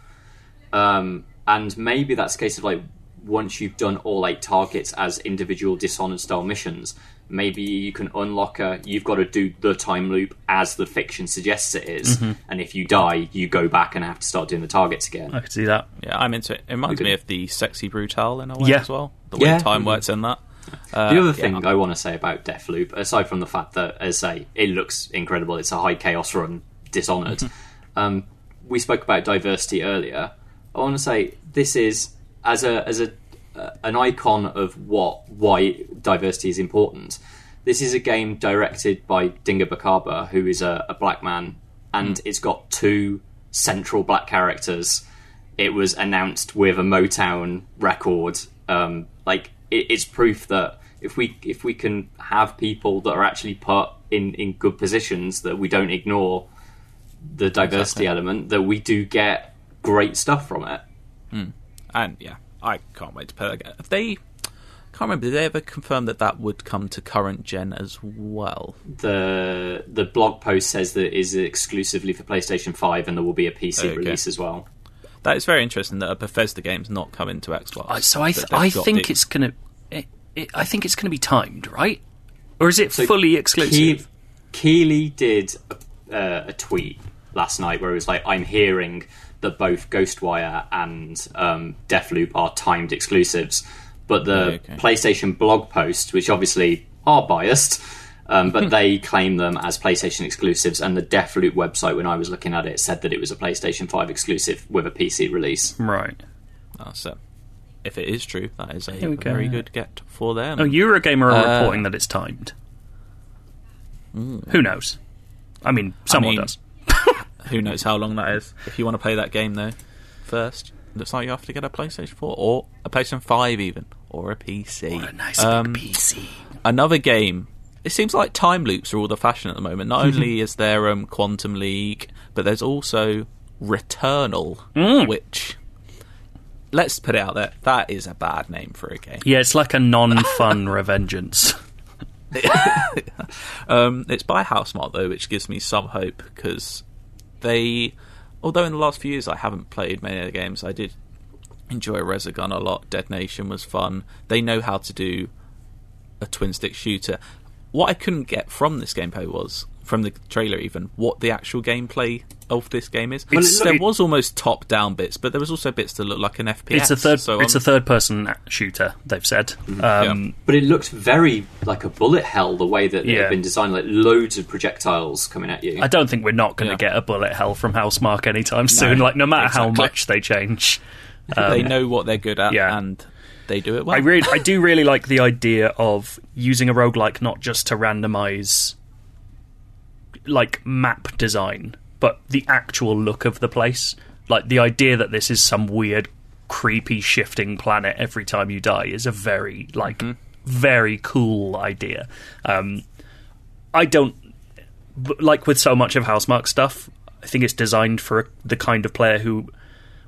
Um, and maybe that's a case of like once you've done all eight targets as individual Dishonored style missions, maybe you can unlock a. You've got to do the time loop as the fiction suggests it is. and if you die, you go back and have to start doing the targets again. I could see that. yeah, I'm into it. It reminds Okay. me of the Sexy Brutale in a way Yeah. as well. The way Yeah. time works in that. Uh, The other yeah, thing I want to say about Deathloop, aside from the fact that, as I say, it looks incredible, it's a high chaos run, Dishonored. um, we spoke about diversity earlier. I want to say this is as a as a uh, an icon of what why diversity is important. This is a game directed by Dinga Bakaba, who is a, a black man, and it's got two central black characters. It was announced with a Motown record. Um, like it, it's proof that if we if we can have people that are actually put in in good positions, that we don't ignore the diversity Exactly. element, that we do get great stuff from it. and yeah, I can't wait to play that again. Have they? Can't remember. Did they ever confirm that that would come to current gen as well? the the blog post says that it is exclusively for PlayStation Five, and there will be a PC Okay. release as well. That is very interesting that a Bethesda game's not coming to Xbox. I- So I, th- I think the- it's gonna. It, it, I think it's gonna be timed, right? Or is it So fully exclusive? Ke- Keighley did a, uh, a tweet last night where it was like, "I'm hearing that both Ghostwire and um, Deathloop are timed exclusives, but the Okay. PlayStation blog post, which obviously are biased." Um, but they claim them as PlayStation exclusives, and the Deathloop website, when I was looking at it, said that it was a PlayStation 5 exclusive with a PC release. right. Oh, so if it is true, that is a go. very good get for them. Oh, Eurogamer are Uh, reporting that it's timed. Who knows? I mean, someone mean- does. Who knows how long that is? If you want to play that game though, first looks like you have to get a PlayStation 4 or a PlayStation 5 even or a PC. What a nice Um, PC. another game. It seems like time loops are all the fashion at the moment. Not only is there um, Quantum League, but there's also Returnal, Mm. which let's put it out there that is a bad name for a game. Yeah, it's like a non-fun Revengeance. Um, it's by Housemarque though, which gives me some hope because they, although in the last few years I haven't played many of the games, I did enjoy Resogun a lot. Dead Nation was fun. They know how to do a twin stick shooter. What I couldn't get from this gameplay was from the trailer even what the actual gameplay of this game is. Well, it- there it- was almost top down bits, but there was also bits that looked like an FPS. It's a third. so it's I'm- a third person shooter. They've said. Mm-hmm. Um, But it looked very like a bullet hell the way that they've been designed, like loads of projectiles coming at you. I don't think we're not going to Yeah. get a bullet hell from Housemarque anytime soon. Like no matter how much they change. they know what they're good at, yeah. and they do it well. I really, I do really like the idea of using a roguelike not just to randomize like map design, but the actual look of the place. Like the idea that this is some weird, creepy, shifting planet every time you die is a very like very cool idea. Um, I don't like with so much of Housemarque stuff. I think it's designed for the kind of player who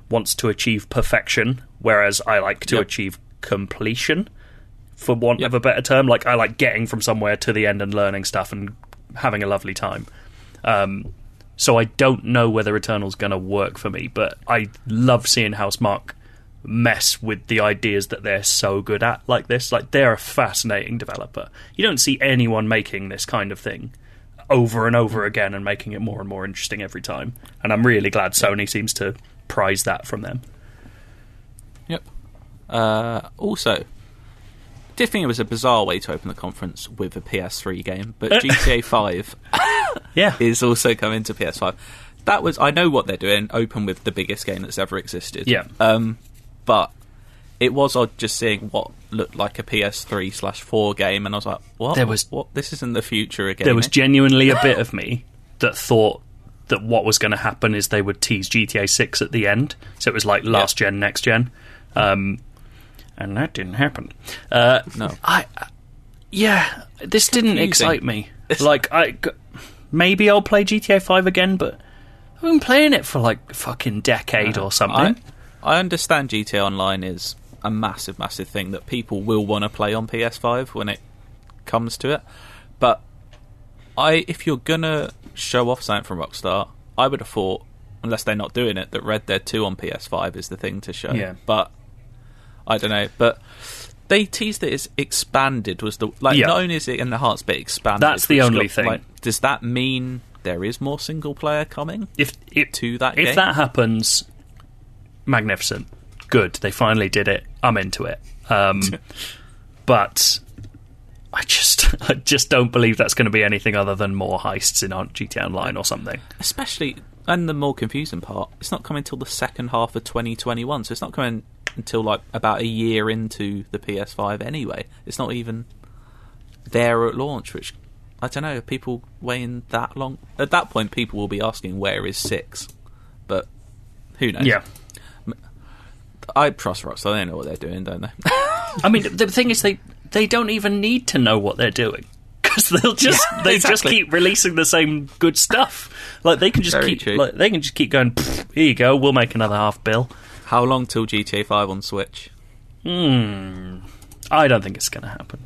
wants to achieve perfection, whereas I like to Yep. achieve completion, for want Yep. of a better term. Like I like getting from somewhere to the end and learning stuff and having a lovely time. Um, so I don't know whether Returnal's going to work for me, but I love seeing Housemarque mess with the ideas that they're so good at like this. Like they're a fascinating developer. You don't see anyone making this kind of thing over and over again and making it more and more interesting every time. And I'm really glad Sony seems to prize that from them. Yep. Uh, also, did think it was a bizarre way to open the conference with a PS3 game, but GTA 5 Yeah. is also coming to PS5. That was I know what they're doing. Open with the biggest game that's ever existed. Yeah. Um, but it was odd just seeing what looked like a PS3 slash four game, and I was like, what? There was- what? This isn't the future again. there was genuinely a bit of me that thought that what was going to happen is they would tease GTA 6 at the end. So it was like last gen, next gen. Um, and that didn't happen. Uh, no. I, yeah, this didn't excite me. Like, I maybe I'll play GTA 5 again, but I've been playing it for like a fucking decade or something. I, I understand GTA Online is a massive, massive thing that people will want to play on PS5 when it comes to it. But I, if you're gonna show off something from Rockstar, I would have thought, unless they're not doing it, that Red Dead 2 on PS5 is the thing to show. Yeah. But I don't know. But they teased that it's expanded. Was the like Yeah. not only is it in the hearts, but expanded. That's the only got- thing. Like, does that mean there is more single player coming if it, to that if game? that happens, magnificent, good. They finally did it. I'm into it. Um, but I just, I just don't believe that's going to be anything other than more heists in GTA Online or something. especially and the more confusing part it's not coming until the second half of 2021 so it's not coming until like about a year into the ps5 anyway it's not even there at launch which i don't know are people waiting that long at that point people will be asking where is six but who knows Yeah. i trust rockstar they know what they're doing don't they I mean, the thing is, they they don't even need to know what they're doing because they'll just Yeah, they just keep releasing the same good stuff. Like they can just Very keep like, they can just keep going. Here you go. We'll make another half bill. How long till gta 5 on switch Hmm. I don't think it's going to happen.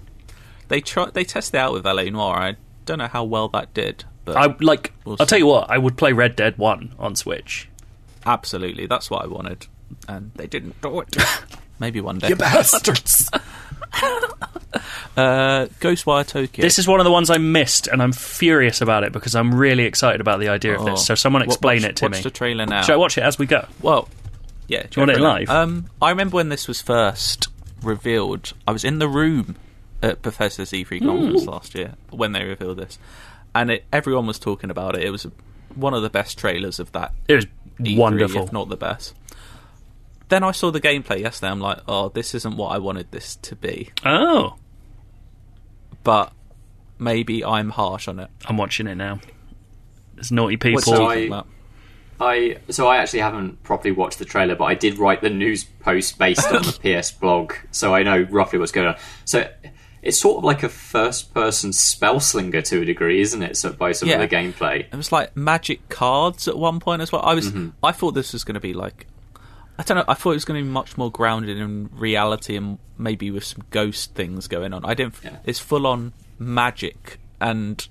they try they tested it out with L.A. Noire i don't know how well that did but I like. We'll I'll tell you what. I would play Red Dead One on Switch. Absolutely, that's what I wanted, and they didn't do it. Maybe one day. You bastards! Uh, Ghostwire Tokyo. this is one of the ones I missed, and I'm furious about it because I'm really excited about the idea of Oh. this. So someone explain watch- it to watch me. the trailer now. Should I watch it as we go? Well, yeah. Do you want it live? Um, I remember when this was first revealed. I was in the room at Bethesda's E3 conference last year when they revealed this, and it, everyone was talking about it. It was one of the best trailers of that It was E3, wonderful. if not the best. Then I saw the gameplay yesterday. I'm like, oh, this isn't what I wanted this to be. Oh, But maybe I'm harsh on it. I'm watching it now. There's naughty people. What's I- about- I so I actually haven't properly watched the trailer, but I did write the news post based on the PS blog, so I know roughly what's going on. So it's sort of like a first-person spell slinger to a degree, isn't it? So by some Yeah. of the gameplay, It was like magic cards at one point as well. I was, mm-hmm. I thought this was going to be like, I don't know. I thought it was going to be much more grounded in reality and maybe with some ghost things going on. I didn't. Yeah. It's full on magic, and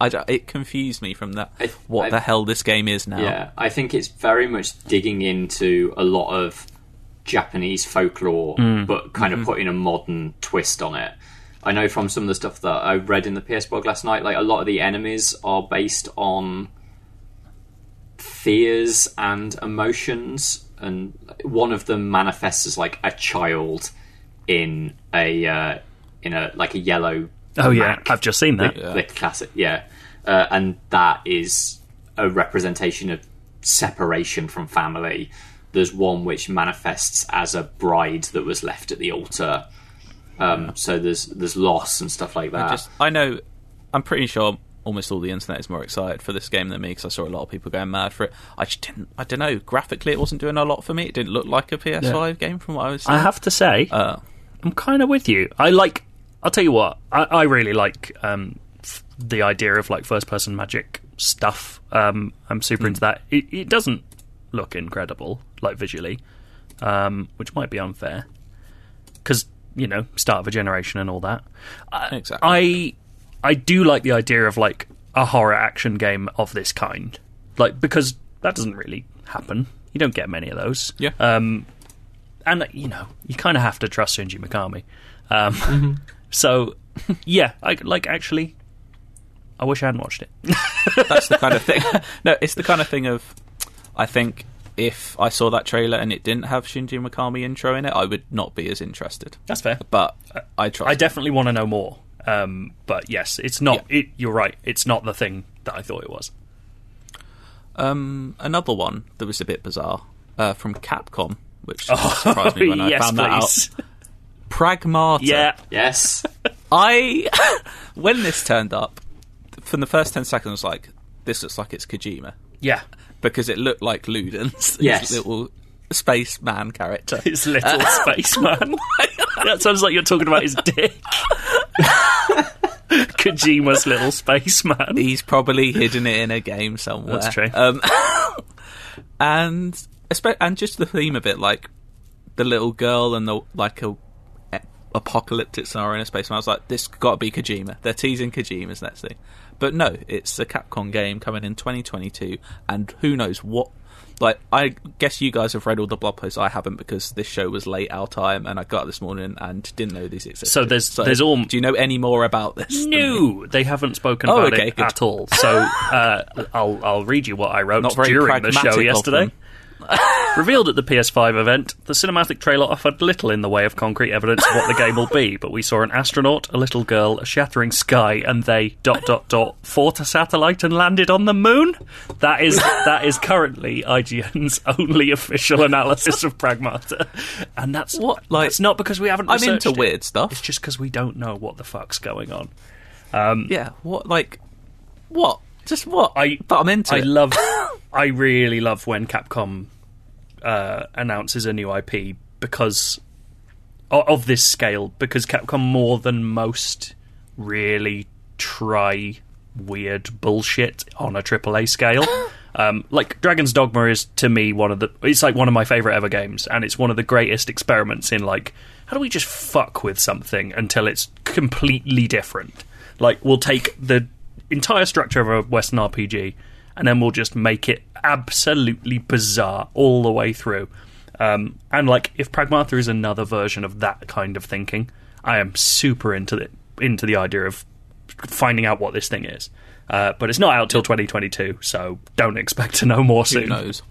I it confused me from that. I- what I- the hell this game is now? Yeah, I think it's very much digging into a lot of Japanese folklore, but kind of putting a modern twist on it. I know from some of the stuff that I read in the PS blog last night, like a lot of the enemies are based on fears and emotions, and one of them manifests as like a child in a uh, in a like a yellow. Oh yeah, Mac I've just seen that. the, the classic, yeah, uh, and that is a representation of separation from family. There's one which manifests as a bride that was left at the altar. Um, so there's there's loss and stuff like that. Just, I know, I'm pretty sure almost all the internet is more excited for this game than me because I saw a lot of people going mad for it. I just didn't. I don't know. Graphically, it wasn't doing a lot for me. It didn't look like a PS5 game from what I was. I have to say, Uh, I'm kind of with you. I like. I'll tell you what. I, I really like um, f- the idea of like first person magic stuff. Um, I'm super into that. It, it doesn't look incredible, like visually, um, which might be unfair because you know start of a generation and all that. exactly. I I do like the idea of like a horror action game of this kind, like because that doesn't really happen. You don't get many of those. yeah. Um, and you know, you kind of have to trust Shinji Mikami. Um, So, yeah, I like actually. I wish I hadn't watched it. That's the kind of thing. no, it's the kind of thing of. I think if I saw that trailer and it didn't have Shinji Mikami intro in it, I would not be as interested. That's fair. But I trust. I definitely want to know more. Um, but yes, it's not. It, you're right. It's not the thing that I thought it was. Um, another one that was a bit bizarre uh, from Capcom, which surprised me when I Oh, yes, found that out. Pragmata. Yeah, yes, I when this turned up, from the first ten seconds, I was like, "This looks like it's Kojima," yeah. because it looked like Ludens, Yes. little spaceman character. His little spaceman. that sounds like you're talking about his dick. Kojima's little spaceman. He's probably hidden it in a game somewhere. That's true. Um, and and just the theme of it, like the little girl and the like a apocalyptic scenario in a space. And I was like, this got to be Kojima. They're teasing Kojima's next thing, but no, it's a Capcom game coming in 2022, and who knows what. Like, I guess you guys have read all the blog posts. I haven't because this show was late our time, and I got up this morning and didn't know these existed. So there's- there's all- Do you know any more about this? No, they haven't spoken Oh, about okay, it good. at all. So uh, I'll I'll read you what I wrote Not very during the show yesterday. Revealed at the PS5 event, the cinematic trailer offered little in the way of concrete evidence of what the game will be, but we saw an astronaut, a little girl, a shattering sky, and they dot dot dot fought a satellite and landed on the moon. That is that is currently IGN's only official analysis of Pragmata, and that's What, like- It's not because we haven't. I'm into it. weird stuff. It's just because we don't know what the fuck's going on. Um, Yeah, what like what? Just what? I but I'm into I it. love. I really love when Capcom uh, announces a new IP because o- of this scale. Because Capcom, more than most, really try weird bullshit on a AAA scale. Um, like Dragon's Dogma is to me one of the. It's like one of my favorite ever games, and it's one of the greatest experiments in like how do we just fuck with something until it's completely different. Like we'll take the entire structure of a Western RPG, and then we'll just make it absolutely bizarre all the way through. Um, and like, if Pragmata is another version of that kind of thinking, I am super into the into the idea of finding out what this thing is. Uh, but it's not out till 2022, so don't expect to know more soon. Who knows?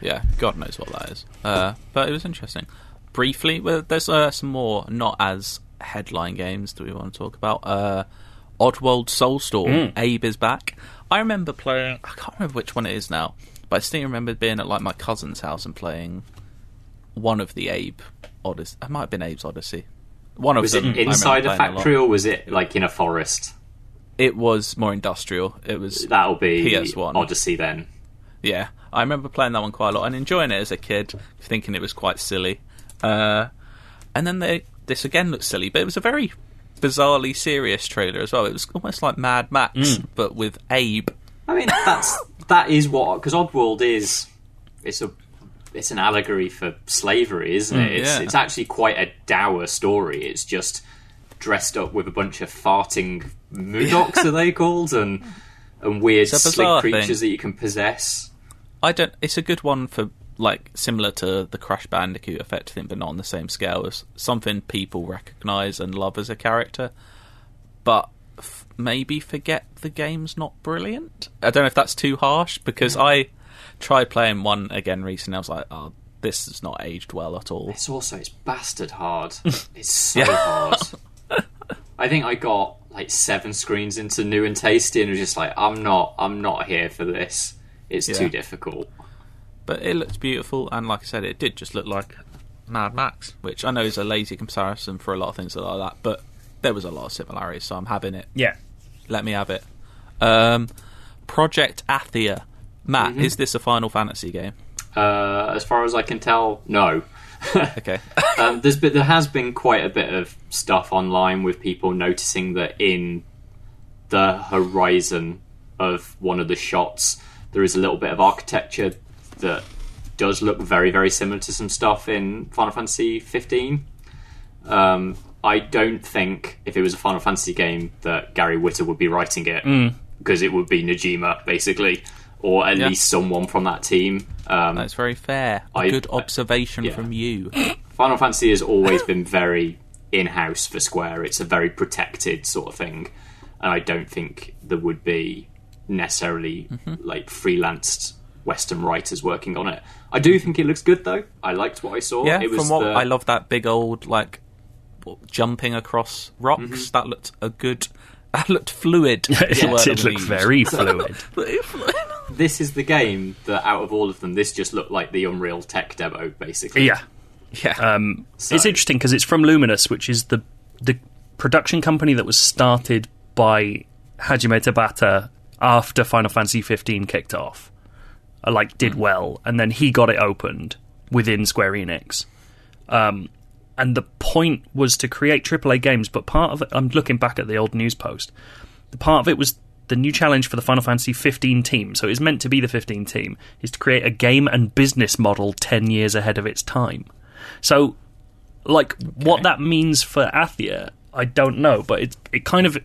Yeah, God knows what that is. Uh, but it was interesting. Briefly, well, there's uh, some more not as headline games that we want to talk about. Oddworld Soulstorm. Abe is back. I remember playing. I can't remember which one it is now, but I still remember being at like my cousin's house and playing one of the Abe Oddysee. It might have been Abe's Oddysee. One of was them. it inside a playing lot. factory or was it like in a forest? It was more industrial. It was That'll be PS1. Oddysee then. Yeah, I remember playing that one quite a lot and enjoying it as a kid, thinking it was quite silly. Uh, and then they, this again looked silly, but it was a very bizarrely serious trailer as well. It was almost like Mad Max, Mm. but with Abe. I mean, that's that is what because Oddworld is it's a it's an allegory for slavery, isn't it? It's yeah. it's actually quite a dour story. It's just dressed up with a bunch of farting Moodocs are they called, and and weird It's slick creatures thing. that you can possess. I don't. It's a good one for like similar to the Crash Bandicoot effect thing, but not on the same scale as something people recognise and love as a character, but f- maybe forget the game's not brilliant. I don't know if that's too harsh because I tried playing one again recently. I was like, oh, this has not aged well at all. It's also it's bastard hard. it's so hard. I think I got like seven screens into new and tasty, and was just like, I'm not, I'm not here for this. It's Yeah. too difficult. But it looks beautiful, and like I said, it did just look like Mad Max, which I know is a lazy comparison for a lot of things like that, but there was a lot of similarities, so I'm having it. Yeah. Let me have it. Um, Project Athia. Matt, is this a Final Fantasy game? Uh, as far as I can tell, no. Okay. um, there's been, there has been quite a bit of stuff online with people noticing that in the horizon of one of the shots, there is a little bit of architecture that does look very, very similar to some stuff in Final Fantasy 15. Um, I don't think if it was a Final Fantasy game that Gary Whitta would be writing it because it would be Nojima basically, or at Yeah. least someone from that team. Um, That's very fair. A I- good I- observation yeah. from you. Final Fantasy has always been very in house for Square. It's a very protected sort of thing, and I don't think there would be necessarily like freelanced Western writers working on it. I do think it looks good though. I liked what I saw. Yeah, it was from what the- I love that big old like jumping across rocks. Mm-hmm. That looked a good. That looked fluid. is the it word did look very fluid. This is the game that out of all of them, this just looked like the Unreal Tech demo, basically. yeah. yeah. Um, So- It's interesting because it's from Luminous, which is the the production company that was started by Hajime Tabata after Final Fantasy 15 kicked off. Uh, Like did well, and then he got it opened within Square Enix. Um, and the point was to create AAA games, but part of it, I'm looking back at the old news post. The part of it was the new challenge for the Final Fantasy 15 team. So it's meant to be the 15 team is to create a game and business model 10 years ahead of its time. So, like, what that means for Athia, I don't know, but it it kind of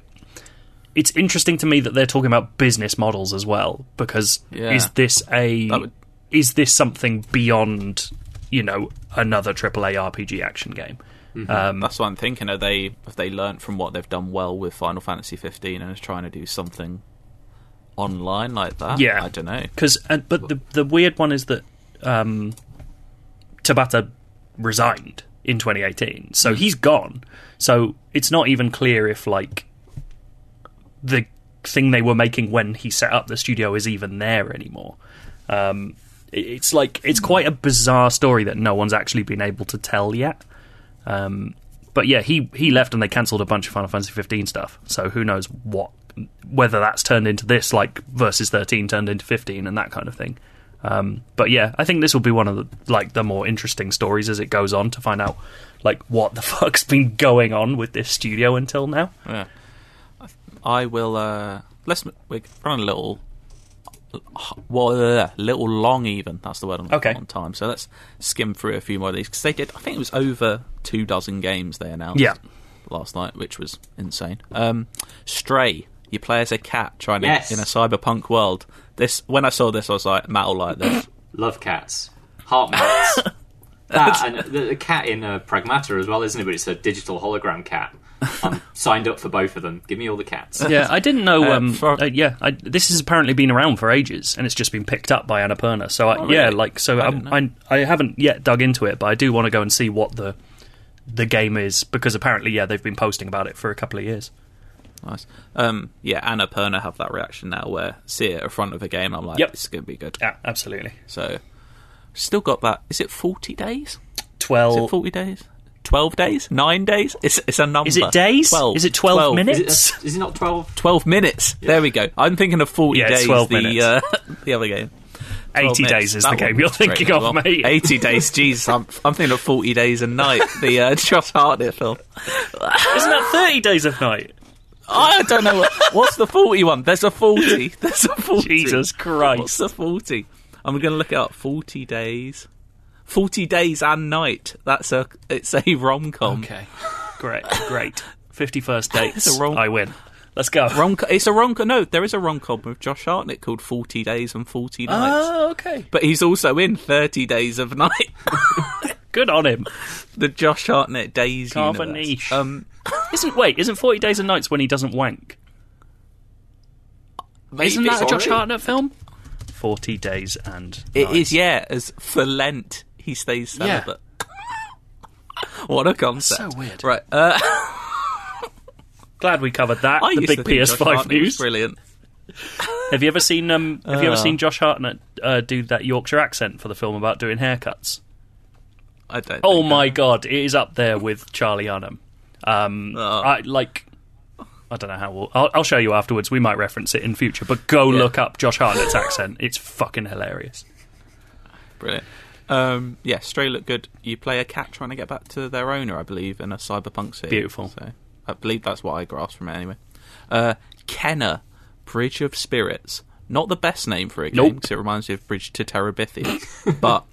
it's interesting to me that they're talking about business models as well because Yeah. is this a would- is this something beyond you know another AAA RPG action game? Um, That's what I'm thinking. Are they have they learnt from what they've done well with Final Fantasy 15 and is trying to do something online like that? Yeah. I don't know. Because, but the the weird one is that um, Tabata resigned in 2018, so he's gone. So it's not even clear if like the thing they were making when he set up the studio is even there anymore. Um, it's like it's quite a bizarre story that no one's actually been able to tell yet. Um, but yeah, he he left and they cancelled a bunch of Final Fantasy 15 stuff. So who knows what whether that's turned into this like versus 13 turned into 15 and that kind of thing. Um, but yeah, I think this will be one of the like the more interesting stories as it goes on to find out like what the fuck's been going on with this studio until now. Yeah. I will. Uh, let's we're running a little. Well, uh, little long even. That's the word I'm looking Okay. for on time. So let's skim through a few more of these because they did. I think it was over two dozen games they announced. Yeah. Last night, which was insane. Um, Stray. You play as a cat trying to Yes. in a cyberpunk world. This when I saw this, I was like, Matt will like this. Love cats. Heart mats. that and the, the cat in uh, Pragmata as well, isn't it? But it's a digital hologram cat. I'm signed up for both of them. Give me all the cats. Yeah, I didn't know. Uh, Um, for- uh, yeah, I, this has apparently been around for ages, and it's just been picked up by Annapurna. So I, Oh, yeah, like so I I, I, I haven't yet dug into it, but I do want to go and see what the the game is because apparently, yeah, they've been posting about it for a couple of years. Nice. Um, yeah, Annapurna have that reaction now where see it in front of a game. I'm like, Yep. this is going to be good. Yeah, absolutely. So, still got that. Is it 40 days? Is Twelve. it 40 days? 12 days? 9 days? It's, it's a number. Is it days? 12. Is it 12 minutes? Is it, is it not 12? 12 minutes. There we go. I'm thinking of 40 Yeah, days, 12 the, minutes. uh, the other game. Eighty minutes. days is That the game you're thinking of, well. mate. 80 days. Jeez, I'm, I'm thinking of 40 days a night. The uh, Josh Hartnett film. Isn't that thirty days of night? I don't know. What, what's the 41? There's a 40. There's a 40. Jesus What's Christ! the 40? I'm going to look it up. 40 days. 40 days and night. That's a it's a rom com. Okay, great, great. Fifty first dates. It's a wrong- I win. Let's go. Rom- it's a rom. com. No, there is a rom com with Josh Hartnett called Forty Days and Forty Nights. Oh, okay. but he's also in Thirty Days of Night, Good on him. the Josh Hartnett Days Carve universe. Um, Isn't wait? Isn't Forty Days and Nights when he doesn't wank? Isn't maybe- that a Josh Sorry? Hartnett film? Forty Days and It Nights. is, yeah. As for Lent, he stays celibate. what a concept! So weird. Right. Uh, Glad we covered that. I the big to think PS5 Hartnett was news. Brilliant. Have you ever seen um? Have you ever Uh. seen Josh Hartnett uh, do that Yorkshire accent for the film about doing haircuts? I don't. Oh my god, it is up there with Charlie Hunnam. Um, Oh. I like. I don't know how we'll. I'll, I'll show you afterwards. We might reference it in future, but go Yeah. look up Josh Hartnett's accent. It's fucking hilarious. Brilliant. Um, yeah, Stray look good. You play a cat trying to get back to their owner, I believe, in a cyberpunk city. Beautiful. So I believe that's what I grasped from it anyway. Uh, Kena, Bridge of Spirits. Not the best name for a game Nope. because it reminds me of Bridge to Terabithia, but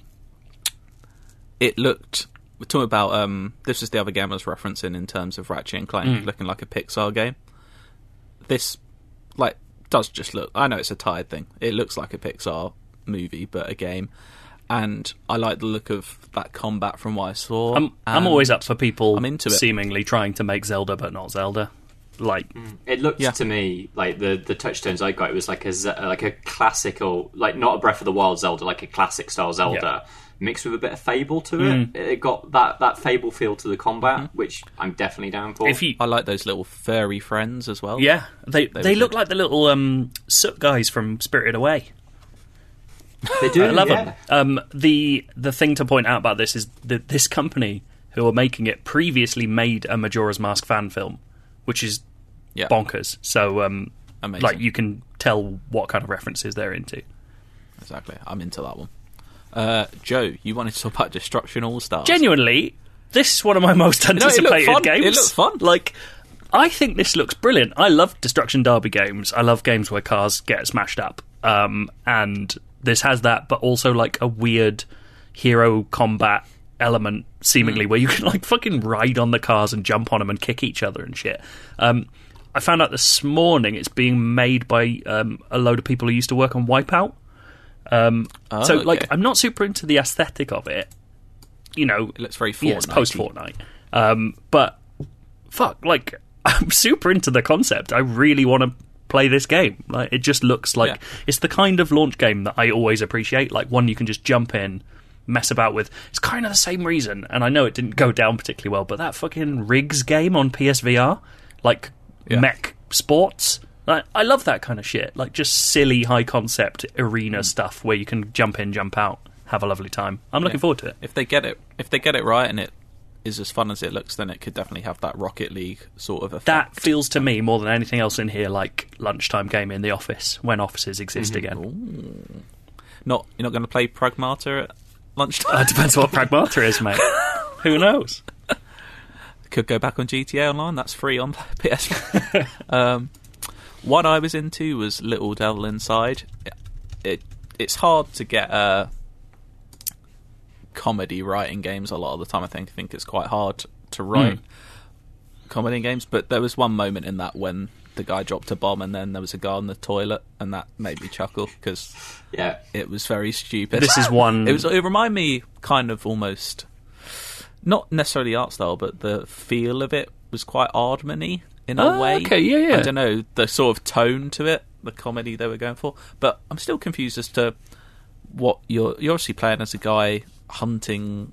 it looked. We're talking about um, this is the other game I was referencing in terms of Ratchet and Clank Mm. looking like a Pixar game. This, like, does just look. I know it's a tired thing. It looks like a Pixar movie, but a game. And I like the look of that combat from what I saw. I'm I'm always up for people I'm into it. seemingly trying to make Zelda but not Zelda. Like mm. It looked Yeah. to me like the the touchstones I got. It was like a Ze- like a classical, like not a Breath of the Wild Zelda, like a classic style Zelda mixed with a bit of Fable to it. Mm. It got that that Fable feel to the combat, mm-hmm. which I'm definitely down for. if you I like those little furry friends as well. yeah, they they, were look good. like the little um soot guys from Spirited Away. They do, I love yeah. them. Um, the the thing to point out about this is that this company who are making it previously made a Majora's Mask fan film, which is Yeah. bonkers. So um, Amazing. like you can tell what kind of references they're into. Exactly. I'm into that one. Uh, Joe, you wanted to talk about Destruction AllStars. Genuinely, this is one of my most know, it anticipated games. It looked fun. Like, I think this looks brilliant. I love Destruction Derby games. I love games where cars get smashed up. Um, and this has that, but also like a weird hero combat element, seemingly, where you can like fucking ride on the cars and jump on them and kick each other and shit. Um, I found out this morning it's being made by um, a load of people who used to work on Wipeout. Um, Oh, so, like. I'm not super into the aesthetic of it. You know, It looks very yeah, it's post Fortnite. Um, but fuck, like I'm super into the concept. I really want to play this game. Like it just looks like Yeah. it's the kind of launch game that I always appreciate. Like one you can just jump in, mess about with. It's kind of the same reason, and I know it didn't go down particularly well, but that fucking Rigs game on PSVR, like Yeah. mech sports. Like, I love that kind of shit. Like just silly, high concept arena Mm. stuff where you can jump in, jump out, have a lovely time. I'm looking Yeah. forward to it. If they get it, if they get it right, and it is as fun as it looks, then it could definitely have that Rocket League sort of effect. That feels to me more than anything else in here like lunchtime game in the office when offices exist again. not you're not going to play Pragmata at lunchtime. Uh, depends what Pragmata is, mate. Who knows? could go back on GTA Online. That's free on PS. um, what I was into was Little Devil Inside. It, it it's hard to get uh, comedy writing games a lot of the time. I think I think it's quite hard to write comedy in games. But there was one moment in that when the guy dropped a bomb and then there was a guy on the toilet, and that made me chuckle because Yeah, it was very stupid. This is one. It was. It reminded me kind of almost, not necessarily art style, but the feel of it was quite Aardman-y in a Ah, way. okay, yeah, yeah. I don't know the sort of tone to it, the comedy they were going for. But I'm still confused as to what you're. You're obviously playing as a guy hunting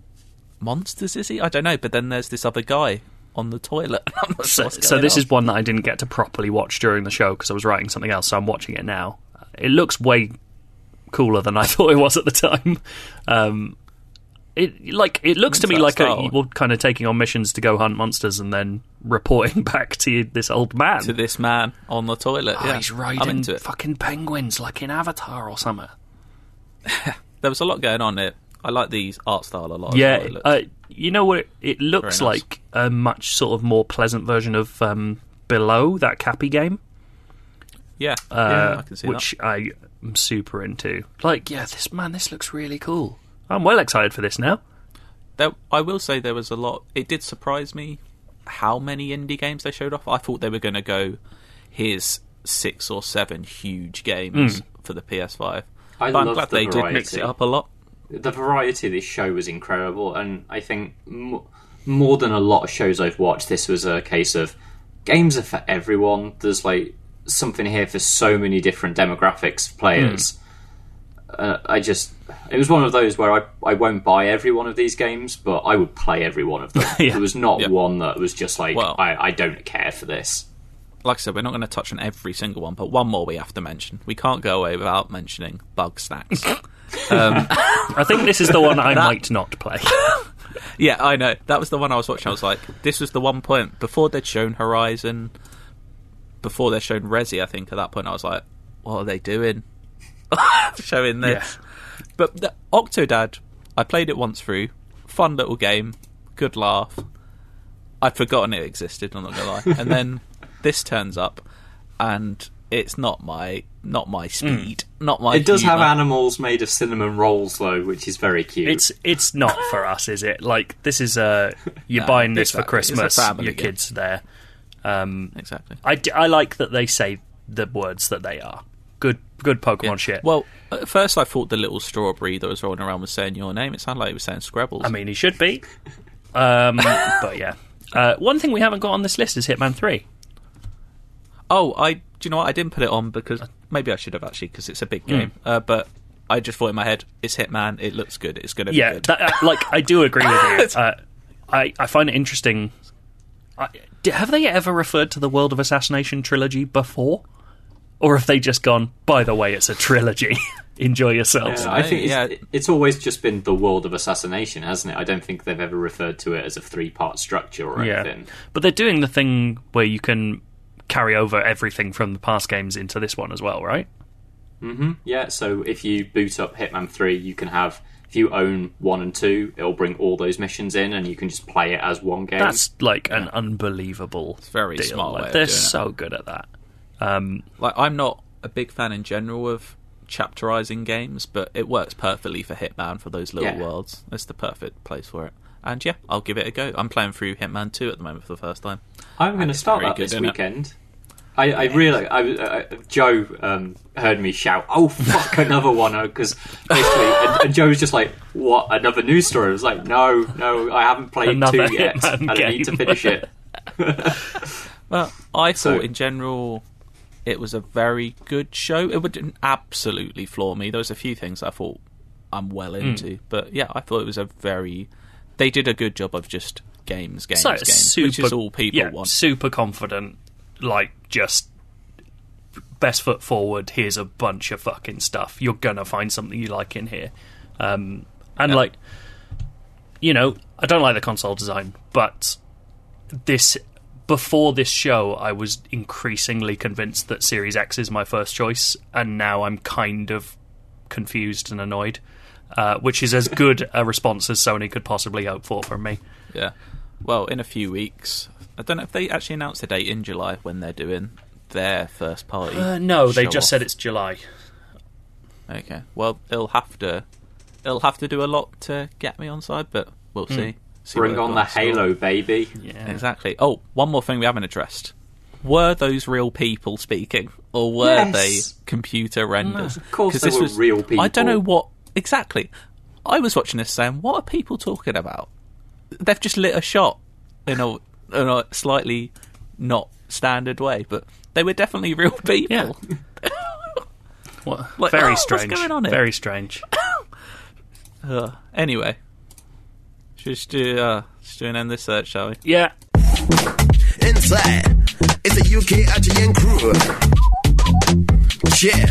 monsters, is he? I don't know. But then there's this other guy on the toilet. I'm not so, so this on. is one that I didn't get to properly watch during the show because I was writing something else. So I'm watching it now. It looks way cooler than I thought it was at the time. Um, it like it looks to me like a, you're kind of taking on missions to go hunt monsters and then reporting back to this old man. to this man on the toilet. Oh, yeah, he's riding fucking penguins like in Avatar or something. There was a lot going on. It. I like the art style a lot. as well. Yeah, uh, you know what? It, it looks nice. like a much sort of more pleasant version of um, Below that Capy game, yeah, uh, yeah, I can see which I am super into. Like, yeah, this man, this looks really cool. I'm well excited for this now. There, I will say there was a lot. It did surprise me how many indie games they showed off. I thought they were going to go here's six or seven huge games for the PS5. I but I'm glad the they did mix it up a lot. The variety of this show was incredible, and I think m- more than a lot of shows I've watched, this was a case of games are for everyone. There's like something here for so many different demographics of players. Uh, I just, it was one of those where I, I won't buy every one of these games, but I would play every one of them. Yeah. There was not Yeah. one that was just like, Well- I, I don't care for this. Like I said, we're not going to touch on every single one, but one more we have to mention. We can't go away without mentioning Bugsnax. Um, I think this is the one I might not play. yeah, I know. That was the one I was watching. I was like, this was the one point before they'd shown Horizon, before they'd shown Resi, I think, at that point I was like, what are they doing? Showing this. But the Octodad, I played it once through. Fun little game. Good laugh. I'd forgotten it existed, I'm not going to lie. And then this turns up, and it's not my not my speed, not my It does have animals made of cinnamon rolls, though, which is very cute. It's it's not for us, is it? Like this is uh you're No, buying this for exactly. It's a Christmas. family Your game. kids there. Um, Exactly. I, d- I like that they say the words that they are. Good good Pokemon shit. Well, at first I thought the little strawberry that was rolling around was saying your name. It sounded like it was saying Skrebels. I mean, he should be. Um, but yeah. Uh, one thing we haven't got on this list is Hitman Three. Oh, I. Do you know what? I didn't put it on because maybe I should have actually because it's a Hmm. big game. Uh, but I just thought in my head, it's Hitman. It looks good. It's going to be Yeah, good. that, uh, like I do agree with you. Uh, I I find it interesting. I, d- have they ever referred to the World of Assassination trilogy before, or have they just gone? By the way, it's a trilogy. Enjoy yourselves. Yeah, I think it's, Yeah. it's always just been the world of assassination, hasn't it? I don't think they've ever referred to it as a three part structure or Yeah, anything. but they're doing the thing where you can carry over everything from the past games into this one as well, right? Yeah, so if you boot up Hitman 3, you can have, if you own 1 and 2, it'll bring all those missions in and you can just play it as one game. That's like an unbelievable. very deal. smart Like, way they're doing it. so good at that. Um, Like I'm not a big fan in general of chapterizing games, but it works perfectly for Hitman for those little Yeah. worlds. It's the perfect place for it. And yeah, I'll give it a go. I'm playing through Hitman 2 at the moment for the first time. I'm going to start very that good, this isn't it? weekend. I, I really, I, I, Joe um, heard me shout, "Oh fuck, another one!" Because basically, and, and Joe was just like, "What? Another news story?" I was like, "No, no, I haven't played Another two yet. Hitman I don't need to finish it." Well, I So- thought in general it was a very good show. It wouldn't absolutely floor me. There was a few things I thought I'm well Hmm. into, but yeah, I thought it was a very. They did a good job of just games, games, so games, super, which is all people yeah, want. Super confident, like just best foot forward. Here's a bunch of fucking stuff. You're gonna find something you like in here, um, and Yeah. like, you know, I don't like the console design, but this before this show, I was increasingly convinced that Series X is my first choice, and now I'm kind of confused and annoyed. Uh, which is as good a response as Sony could possibly hope for from me. Yeah. Well, in a few weeks, I don't know if they actually announced a date in July when they're doing their first party. Uh, no, they just off. said it's July. Okay. Well, it'll have to, it'll have to do a lot to get me on side, but we'll see. see Bring on the in store. Halo, baby. Yeah. Exactly. Oh, one more thing we haven't addressed. Were those real people speaking, or were Yes. they computer renders? of course 'Cause they this were real people. I don't know what exactly. I was watching this saying, "What are people talking about?" They've just lit a shot in a, in a slightly not standard way, but they were definitely real people. Yeah. What? Like, Very oh, what's strange. going on here? Very strange. Uh, anyway, should we just do, uh, just do an end this search, shall we? Yeah. Inside, it's a UK IGN crew. Yeah.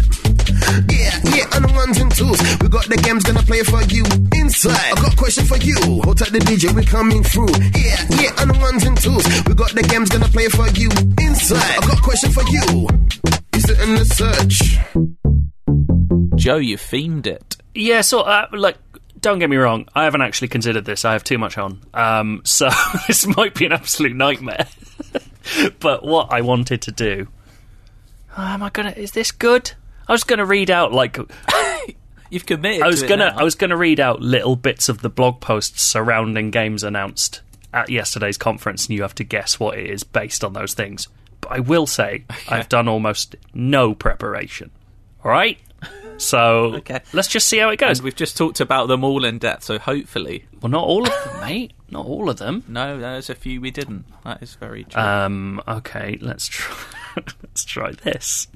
Yeah, yeah, on the ones and twos. We got the games gonna play for you. Inside, I got a question for you. Hold tight the DJ, we coming through. Yeah, yeah, on the ones and twos. We got the games gonna play for you. Inside, I got a question for you. Is it in the search? Joe, you themed it. Yeah, so, uh, like, don't get me wrong. I haven't actually considered this. I have too much on. Um, so this might be an absolute nightmare. but what I wanted to do. Oh, am I gonna. Is this good? I was gonna read out, like. You've committed. I was to gonna now. I was gonna read out little bits of the blog posts surrounding games announced at yesterday's conference, and you have to guess what it is based on those things. But I will say I've done almost no preparation. All right. So Okay. let's just see how it goes. And we've just talked about them all in depth, so hopefully, Well, not all of them, mate. Not all of them. no, there's a few we didn't. That is very true. Um. Okay. Let's try. let's try this.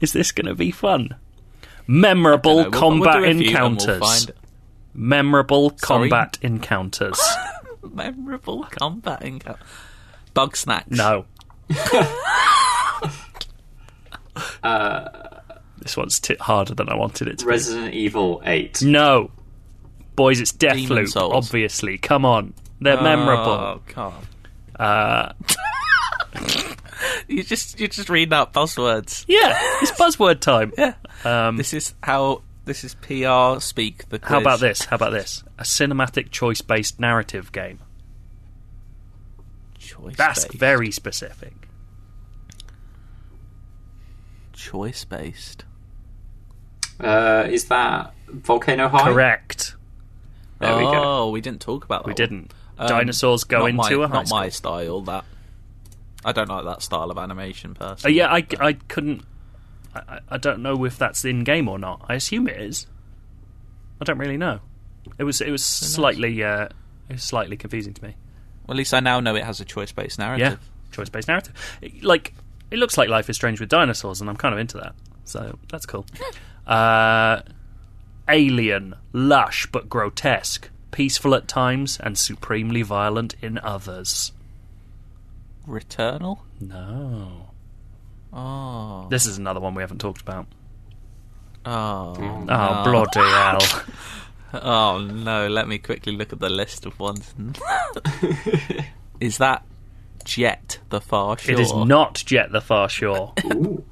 Is this going to be fun? Memorable No, we'll- we'll combat do a few and we'll encounters. find it. Memorable Sorry? combat encounters. Memorable combat encounters. Bugsnax. No. this one's t- harder than I wanted it to Resident Evil 8. No. Boys, it's Demon Deathloop, obviously. Come on. They're memorable. Oh, memorable. God. Uh, You just you're just reading out buzzwords. yeah, it's buzzword time. Yeah. Um, This is how this is PR speak. The quiz. how about this? How about this? A cinematic choice based narrative game. Choice. That's based. very specific. choice based. Uh, is that Volcano High? Correct. There we go. Oh, we didn't talk about that. We one. didn't. Um, Dinosaurs go not into my, a high not school. my style. That I don't like that style of animation. Uh, Personally. yeah, I, I couldn't. I, I- don't know if that's in game or not. I assume it is. I don't really know. It was it was slightly uh, it was slightly confusing to me. Well, at least I now know it has a choice based narrative. Yeah, narrative. choice based narrative. It- like it looks like Life is Strange with dinosaurs, and I'm kind of into that. So that's cool. uh, alien, lush but grotesque, peaceful at times, and supremely violent in others. Returnal. No, Oh. this is another one we haven't talked about. Oh. Oh no. bloody hell! Oh no! Let me quickly look at the list of ones. is that Jett the Far Shore? It is not Jett the Far Shore. Ooh.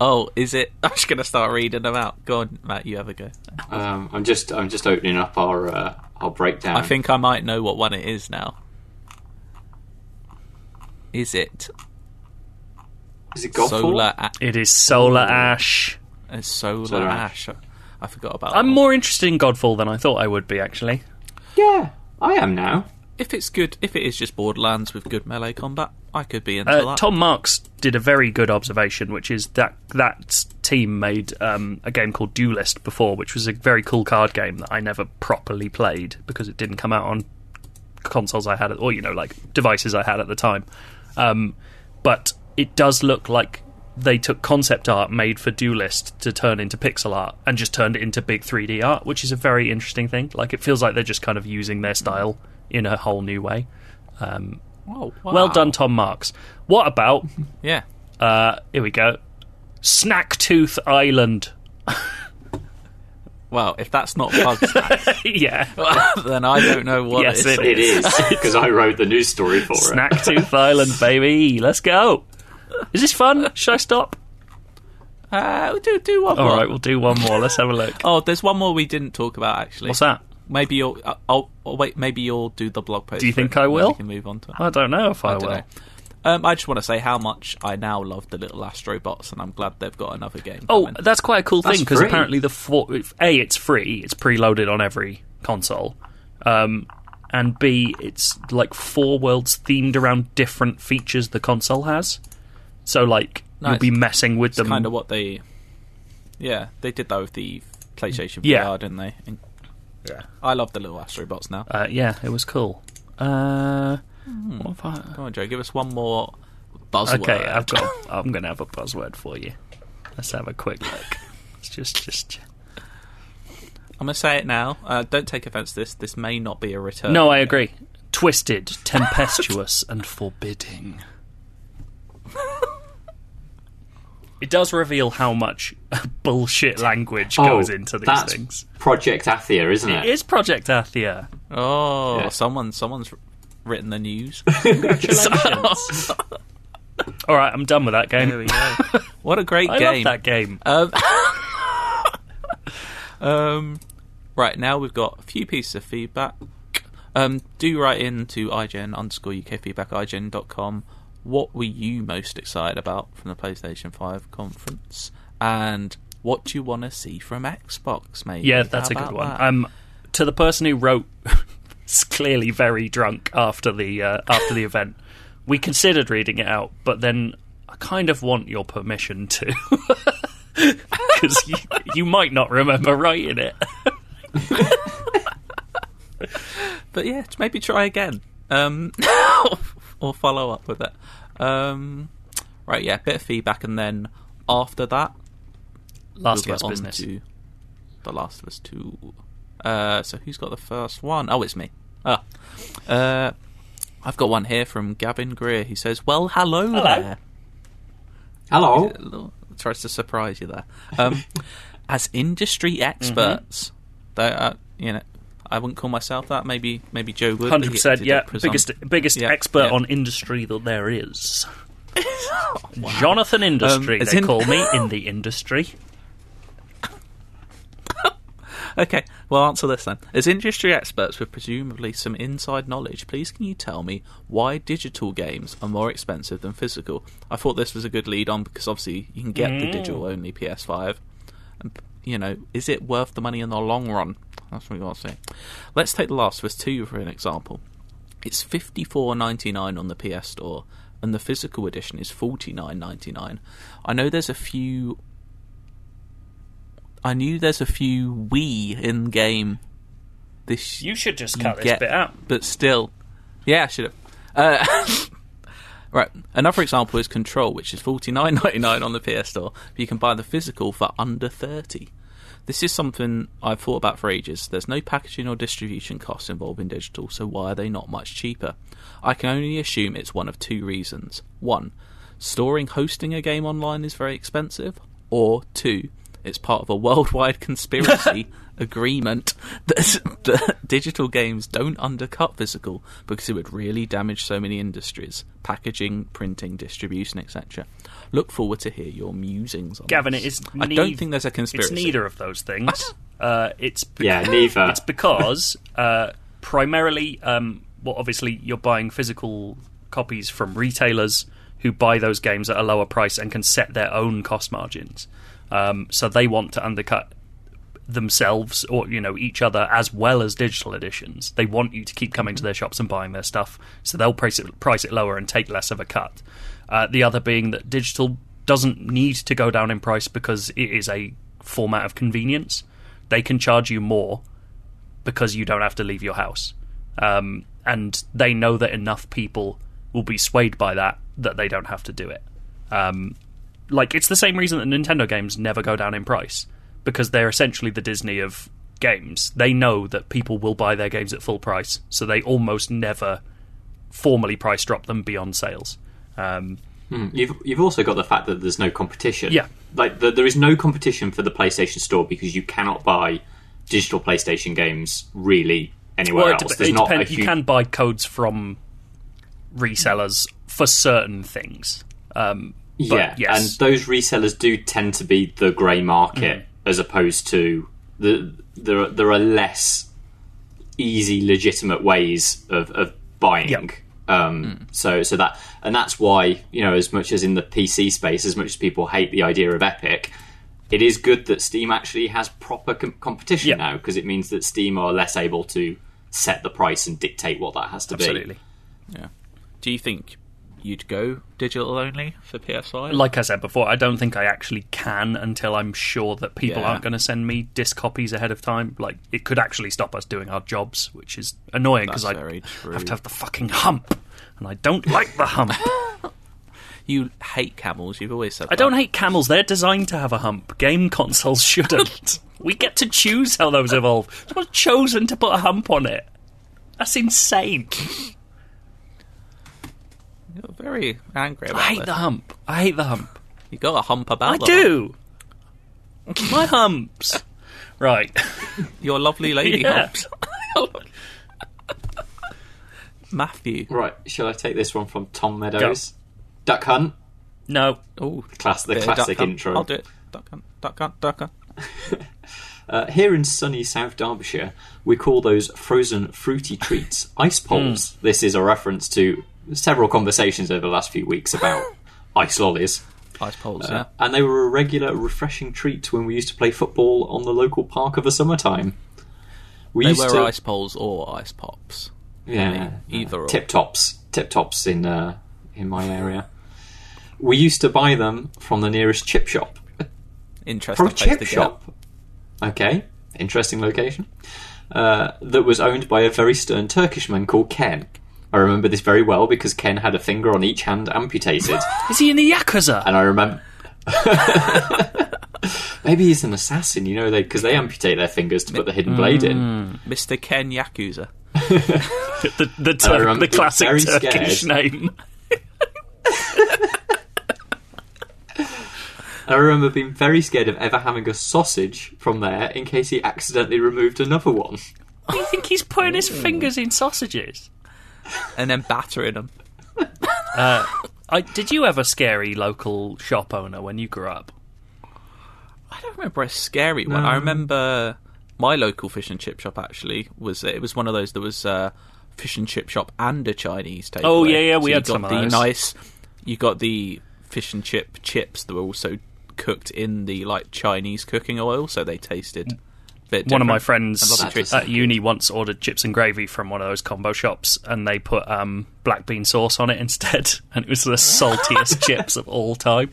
Oh, is it? I'm just gonna start reading them out. Go on, Matt. You have a go. Um, I'm just I'm just opening up our uh, our breakdown. I think I might know what one it is now. Is it is it Godfall? Solar A- It is Solar Ash. uh, Solar, Solar Ash? I forgot about. I'm one. more interested in Godfall than I thought I would be, actually. Yeah, I am now. If it's good, if it is just Borderlands with good melee combat, I could be into Uh, that. Tom Marks did a very good observation, which is that that team made um, a game called Duelyst before, which was a very cool card game that I never properly played because it didn't come out on consoles I had, or you know, like devices I had at the time. Um, but it does look like they took concept art made for Duelyst to turn into pixel art and just turned it into big 3D art, which is a very interesting thing. Like it feels like they're just kind of using their style in a whole new way. Um, oh, well done, Tom Marks. What about Yeah. uh, here we go. Snacktooth Island. Well, if that's not Bugsnax, yeah. then I don't know what Yes, it is. it is because I wrote the news story for it. Snacktooth Island, baby. Let's go. Is this fun? Should I stop? Uh, do do one All more. right, we'll do one more. Let's have a look. Oh, there's one more we didn't talk about actually. What's that? Maybe you'll. Uh, oh, oh, wait. Maybe you'll do the blog post. Do you think I will? We can move on to it. I don't know if I, I don't will. know. Um, I just want to say how much I now love the little Astrobots, and I'm glad they've got another game. Oh, coming. that's quite a cool That's thing because apparently the four, a it's free, it's preloaded on every console, um, and b it's like four worlds themed around different features the console has. So like you'll be messing with it's them. kind of what they. Yeah, they did that with the PlayStation Yeah. VR, didn't they? And Yeah. I love the little Astrobots now. Uh, yeah, it was cool. Uh, what have I- Come on, Joe, give us one more buzzword. Okay, I've got. I'm going to have a buzzword for you. Let's have a quick look. Let's just, just. I'm gonna say it now. Uh, don't take offence to this. This may not be a return. No, I agree. Twisted, tempestuous, and forbidding. It does reveal how much bullshit language goes into these Oh, that's things. Project Athia, isn't it? It is Project Athia. Oh, Yeah. someone, someone's written the news. Congratulations. All right, I'm done with that game. There we go. What a great I game! love that game. Um, um, right now we've got a few pieces of feedback. Um, do write in to IGN underscore UK feedback IGN.com. What were you most excited about from the PlayStation 5 conference? And what do you want to see from Xbox, maybe? Yeah, that's How a good one. that? Um, to the person who wrote, is clearly very drunk after the uh, after the event. We considered reading it out, but then I kind of want your permission to. Because you, you might not remember writing it. But yeah, maybe try again. Um, or follow up with it. Um, right, yeah, bit of feedback, and then after that, Last we'll of Us business. The Last of Us 2. Uh, so who's got the first one? Oh, it's me. Ah. Uh, I've got one here from Gavin Greer. He says, Well, hello, Hello. there. Hello. Little- Tries to surprise you there. Um, as industry experts, they are, you know, I wouldn't call myself that. Maybe, maybe Joe would. Hundred percent, yeah. presum- Biggest biggest Yeah, expert yeah. on industry that there is. Jonathan Industry, Um, they in- call me in the industry. Okay, well, answer this then. As industry experts with presumably some inside knowledge, please can you tell me why digital games are more expensive than physical? I thought this was a good lead on because obviously you can get the digital mm. only PS5. And, you know, is it worth the money in the long run? That's what we want to say. Let's take The Last of Us 2 for an example. It's fifty four ninety nine on the PS Store, and the physical edition is forty nine ninety nine. I know there's a few I knew there's a few Wii in game. This You should just cut this bit out. but still, yeah, I should have. Uh, right, another example is Control, which is forty nine ninety nine on the PS Store, but you can buy the physical for under thirty. This is something I've thought about for ages. There's no packaging or distribution costs involved in digital, so why are they not much cheaper? I can only assume it's one of two reasons. One, storing hosting a game online is very expensive, or two, it's part of a worldwide conspiracy agreement that, that digital games don't undercut physical because it would really damage so many industries packaging, printing, distribution, etc. Look forward to hear your musings on Gavin, this. it is. I nei- don't think there's a conspiracy. It's neither of those things. uh, it's be- Yeah, neither. It's because uh, primarily, um, well, obviously, you're buying physical copies from retailers who buy those games at a lower price and can set their own cost margins. Um, so they want to undercut themselves or you know each other as well as digital editions. They want you to keep coming to their shops and buying their stuff, so they'll price it price it lower and take less of a cut. Uh, the other being that digital doesn't need to go down in price because it is a format of convenience. They can charge you more because you don't have to leave your house, um, and they know that enough people will be swayed by that that they don't have to do it. Um, like it's the same reason that Nintendo games never go down in price because they're essentially the Disney of games. They know that people will buy their games at full price, so they almost never formally price drop them beyond sales. Um, You've you've also got the fact that there's no competition. Yeah. like the, there is no competition for the PlayStation Store because you cannot buy digital PlayStation games really anywhere well, it, else. There's not a You can buy codes from resellers for certain things. Um, yeah, yes. and those resellers do tend to be the grey market Mm. as opposed to the there. Are, there are less easy, legitimate ways of, of buying. Yep. Um, So, so that and that's why you know, as much as in the PC space, as much as people hate the idea of Epic, it is good that Steam actually has proper com- competition Yep. now because it means that Steam are less able to set the price and dictate what that has to absolutely. be. Yeah. Do you think you'd go digital only for PS5? like I said before, I don't think I actually can until I'm sure that people Yeah. aren't going to send me disc copies ahead of time. Like it could actually stop us doing our jobs, which is annoying because I true. have to have the fucking hump, and I don't like the hump. you hate camels. You've always said I don't hate camels; they're designed to have a hump. Game consoles shouldn't. we get to choose how those evolve. Someone's chosen to put a hump on it. That's insane. You're very angry about I hate this. the hump. I hate the hump. You got a hump about I the do. My humps. Right. Your lovely lady Yeah. humps. Matthew. Right, shall I take this one from Tom Meadows? Duck Hunt, No. Oh, class the classic intro. I'll do it. Duck hunt, duck hunt, duck hunt. Uh, here in sunny South Derbyshire, we call those frozen fruity treats ice poles. This is a reference to several conversations over the last few weeks about ice lollies. Ice poles, Uh, yeah. and they were a regular, refreshing treat when we used to play football on the local park of the summertime. We They used were to, ice poles or ice pops. yeah, either or. tip tops, tip tops in uh, in my area. we used to buy them from the nearest chip shop. Interesting From a chip shop. Okay, interesting location. Uh, that was owned by a very stern Turkish man called Ken. I remember this very well because Ken had a finger on each hand amputated, Is he in the Yakuza? and I remember. Maybe he's an assassin, you know, they because they amputate their fingers to put the hidden mm. blade in. Mr. Ken Yakuza. the the, Tur- the classic Turkish scared. name. I remember being very scared of ever having a sausage from there in case he accidentally removed another one. Do you think he's putting his fingers in sausages? And then battering them. I, did you have a scary local shop owner when you grew up? I don't remember a scary one. I remember my local fish and chip shop actually was it was one of those that was uh, fish and chip shop and a Chinese takeaway. Oh, yeah, yeah, we you had got some of the those. nice. You got the fish and chip chips that were also cooked in the like Chinese cooking oil, so they tasted. A bit One of my friends And lots of That treats. does- at uni once ordered chips and gravy from one of those combo shops, and they put um, black bean sauce on it instead, and it was the saltiest chips of all time.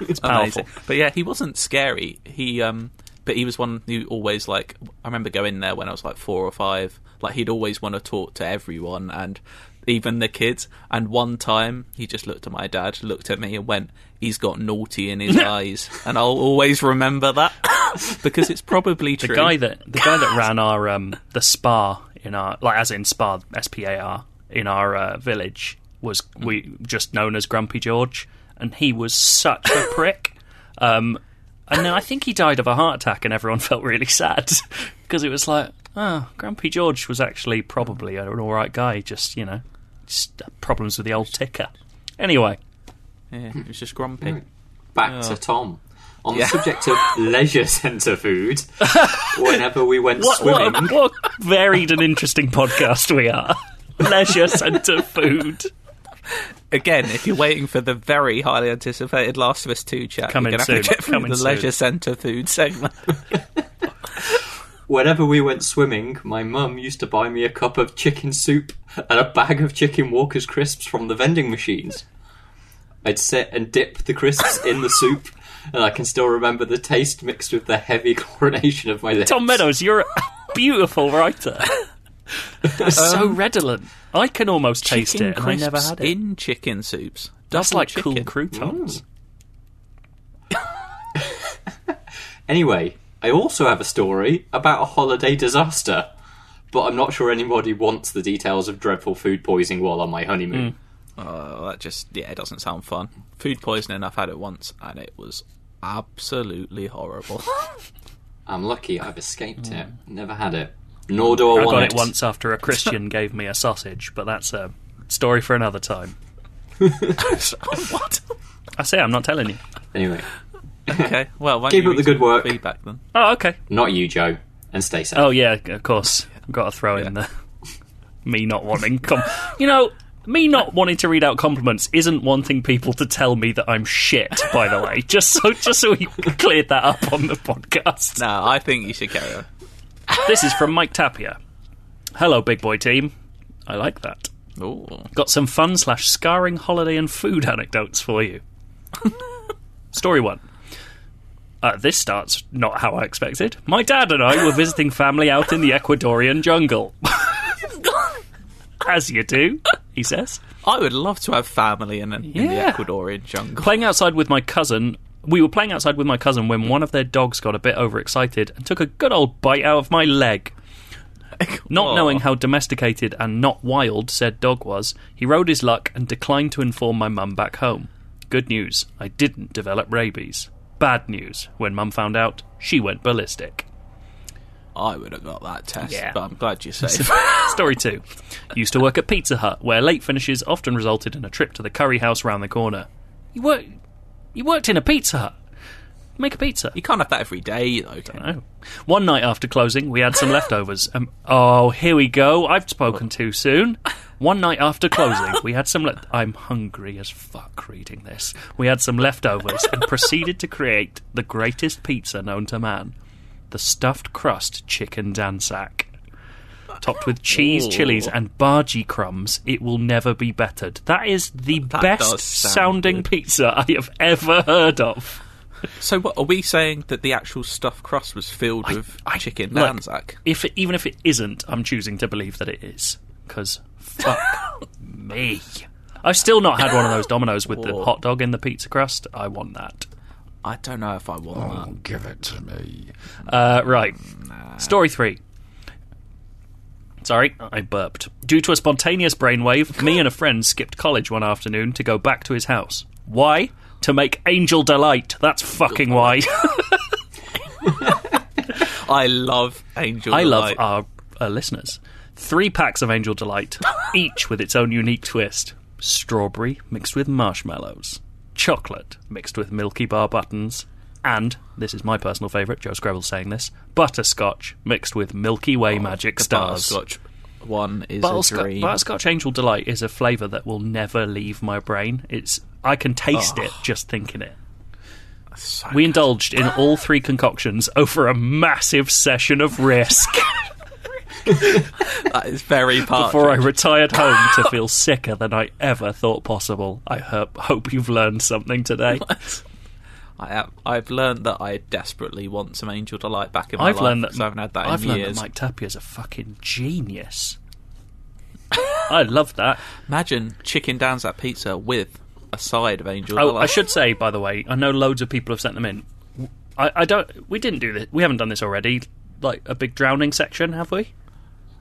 It's powerful. Amazing. But yeah, he wasn't scary. He um but he was one who always like I remember going there when I was like 4 or 5. Like he'd always want to talk to everyone and even the kids. And one time he just looked at my dad, looked at me and went, "He's got naughty in his eyes." And I'll always remember that because it's probably The guy that the guy that ran our um, the Spar in our like as in Spar S P A R in our uh, village was we just known as Grumpy George, and he was such a prick. Um, and then I think he died of a heart attack, and everyone felt really sad because it was like, oh, Grumpy George was actually probably an all right guy, just you know, just problems with the old ticker. Anyway, yeah, he was just grumpy. Back to Tom. On Yeah. the subject of leisure centre food, whenever we went what, swimming, what, what varied and interesting podcast we are. Leisure centre food. Again, if you're waiting for the very highly anticipated Last of Us 2 chat, Coming you're going to have soon. to get through the soon. leisure centre food segment. whenever we went swimming, my mum used to buy me a cup of chicken soup and a bag of chicken Walker's crisps from the vending machines. I'd sit and dip the crisps in the soup, and I can still remember the taste mixed with the heavy chlorination of my lips. Tom Meadows, you're a beautiful writer. It's so um, redolent. I can almost taste it, and I never had it. in chicken soups. That's Double like chicken. cool croutons. Mm. Anyway, I also have a story about a holiday disaster, but I'm not sure anybody wants the details of dreadful food poisoning while on my honeymoon. Mm. Oh, that just yeah, it doesn't sound fun. Food poisoning. I've had it once, and it was absolutely horrible. I'm lucky I've escaped it. Mm. Never had it. Nor do I, I want got it once after a Christian gave me a sausage, but that's a story for another time. what? I say I'm not telling you. Anyway, Okay, well, why don't Keep you up the read good some work. Feedback then. Oh, okay. not you, Joe, and stay safe. Oh yeah, of course. I've got to throw in the me not wanting. Com- you know, me not wanting to read out compliments isn't wanting people to tell me that I'm shit. By the way, just so just so we cleared that up on the podcast. No, I think you should carry on. This is from Mike Tapia. Hello, big boy team. I like that. Ooh. Got some fun slash scarring holiday and food anecdotes for you. Story one. Uh, this starts not how I expected. My dad and I were visiting family out in the Ecuadorian jungle. As you do, he says. I would love to have family in, an, in the Ecuadorian jungle. Playing outside with my cousin. We were playing outside with my cousin when one of their dogs got a bit overexcited and took a good old bite out of my leg. Not Aw. knowing how domesticated and not wild said dog was, he rode his luck and declined to inform my mum back home. Good news, I didn't develop rabies. Bad news, when mum found out, she went ballistic. I would have got that test, Yeah. but I'm glad you're safe. Story two. Used to work at Pizza Hut, where late finishes often resulted in a trip to the curry house round the corner. You work, you worked in a Pizza Hut. Make a pizza. you can't have that every day, though. You? Oh. One night after closing, we had some leftovers. Um, oh, here we go. I've spoken too soon. One night after closing, we had some. Le- I'm hungry as fuck reading this. We had some leftovers and proceeded to create the greatest pizza known to man: the stuffed crust chicken dansak. topped with cheese, Ooh. chilies, and bhaji crumbs. It will never be bettered. That is the That best does sound sounding good. pizza I have ever heard of. So, what are we saying that the actual stuffed crust was filled with I- chicken look? If it, even if it isn't, I'm choosing to believe that it is because fuck me. I've still not had one of those Domino's with the Whoa. hot dog in the pizza crust. I want that. I don't know if I want that. give it to me. Uh, right. Story three. Sorry, I burped. Due to a spontaneous brainwave, me and a friend skipped college one afternoon to go back to his house. Why? To make Angel Delight. That's fucking why. I love Angel. Delight. I love Delight. our uh, listeners. Three packs of Angel Delight, each with its own unique twist. Strawberry mixed with marshmallows, chocolate mixed with Milky Bar buttons, and, this is my personal favourite, Joe Skrebels saying this, butterscotch mixed with Milky Way oh, magic The stars. butterscotch one is a Butterscotch, dream. butterscotch Angel Delight is a flavour that will never leave my brain. It's I can taste it just thinking it. So We indulged in all three concoctions over a massive session of risk. that is very part. before I retired home to feel sicker than I ever thought possible. I hope, hope you've learned something today. I have, I've learned that I desperately want some Angel Delight back in my I've life learned that I haven't had that I've in learned years. that Mike Tapier's a fucking genius. I love that. Imagine chicken that pizza with a side of Angel Oh, Delight. I should say, by the way, I know loads of people have sent them in. I, I don't. We didn't do this. We haven't done this already. Like a big drowning section, have we?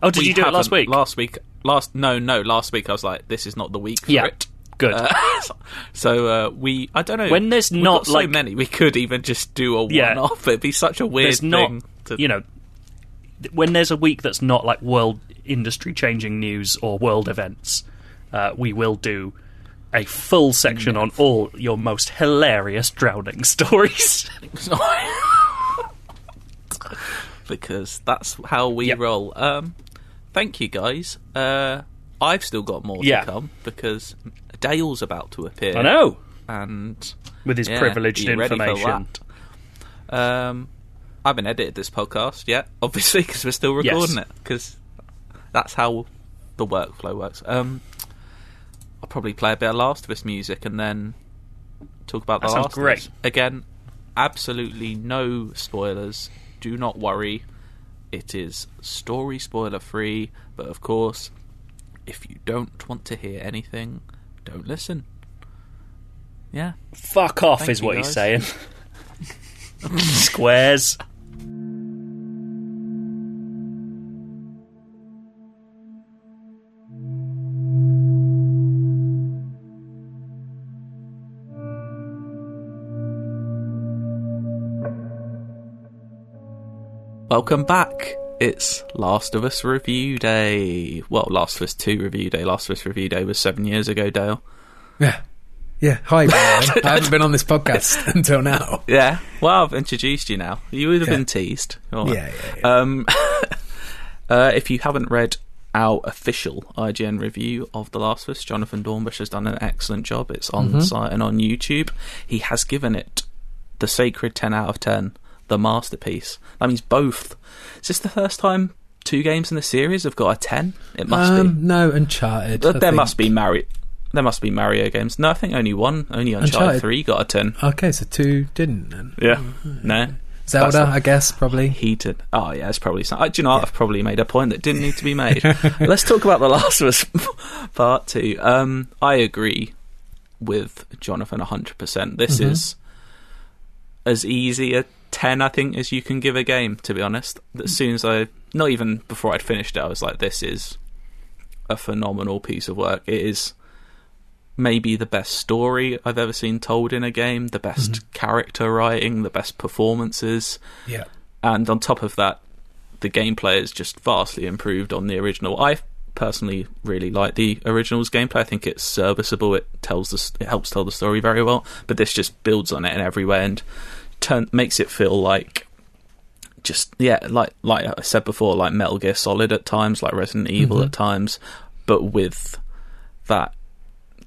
Oh, did We you do it last week? Last week, last no, no, last week I was like, this is not the week for yeah, it. good. Uh, so uh, we, I don't know. When there's not, got so like- many, we could even just do a Yeah. one-off. It'd be such a weird there's not, thing. To, you know, when there's a week that's not like world industry changing news or world events, uh, we will do a full section on all your most hilarious drowning stories. because that's how we Yep. roll. Um, thank you guys. Uh, I've still got more Yeah. to come because Dale's about to appear. I know. and With his yeah, privileged are you ready for information. Um, I haven't edited this podcast yet, obviously, because we're still recording Yes. it. Because that's how the workflow works. Um, I'll probably play a bit of Last of Us music and then talk about the That sounds Last great. again. Absolutely no spoilers. Do not worry. It is story spoiler free, but of course, if you don't want to hear anything, don't listen. Yeah. Fuck off Thank is what he's saying. Squares. Welcome back. It's Last of Us Review Day. Well, Last of Us 2 Review Day. Last of Us Review Day was seven years ago, Dale. Yeah. Yeah. Hi. I haven't been on this podcast until now. Yeah. Well, I've introduced you now. You would have Yeah. been teased. Right. Yeah, yeah, yeah. Um, uh, if you haven't read our official IGN review of The Last of Us, Jonathan Dornbush has done an excellent job. It's on Mm-hmm. the site and on YouTube. He has given it the sacred 10 out of 10, the masterpiece. That means both. Is this the first time two games in the series have got a 10? It must be. um, no, Uncharted. But there must be Mario. There must be Mario games. No, I think only one. Only Uncharted, Uncharted. three got a ten. Okay, so two didn't then. Yeah. No. Zelda, I guess, probably. Heated. Oh yeah, it's probably. Some, uh, do you know? what? I've probably made a point that didn't need to be made. Let's talk about the Last of Us Part Two. Um, I agree with Jonathan hundred percent. This Mm-hmm. is as easy a ten, I think, as you can give a game. To be honest, as soon as I, not even before I'd finished it, I was like, "This is a phenomenal piece of work." It is maybe the best story I've ever seen told in a game, the best Mm-hmm. character writing, the best performances Yeah. and on top of that, the gameplay is just vastly improved on the original. I personally really like the original's gameplay. I think it's serviceable. It tells the it helps tell the story very well. But this just builds on it in every way and turn makes it feel like just yeah, like like I said before, like Metal Gear Solid at times, like Resident Evil at times, but with that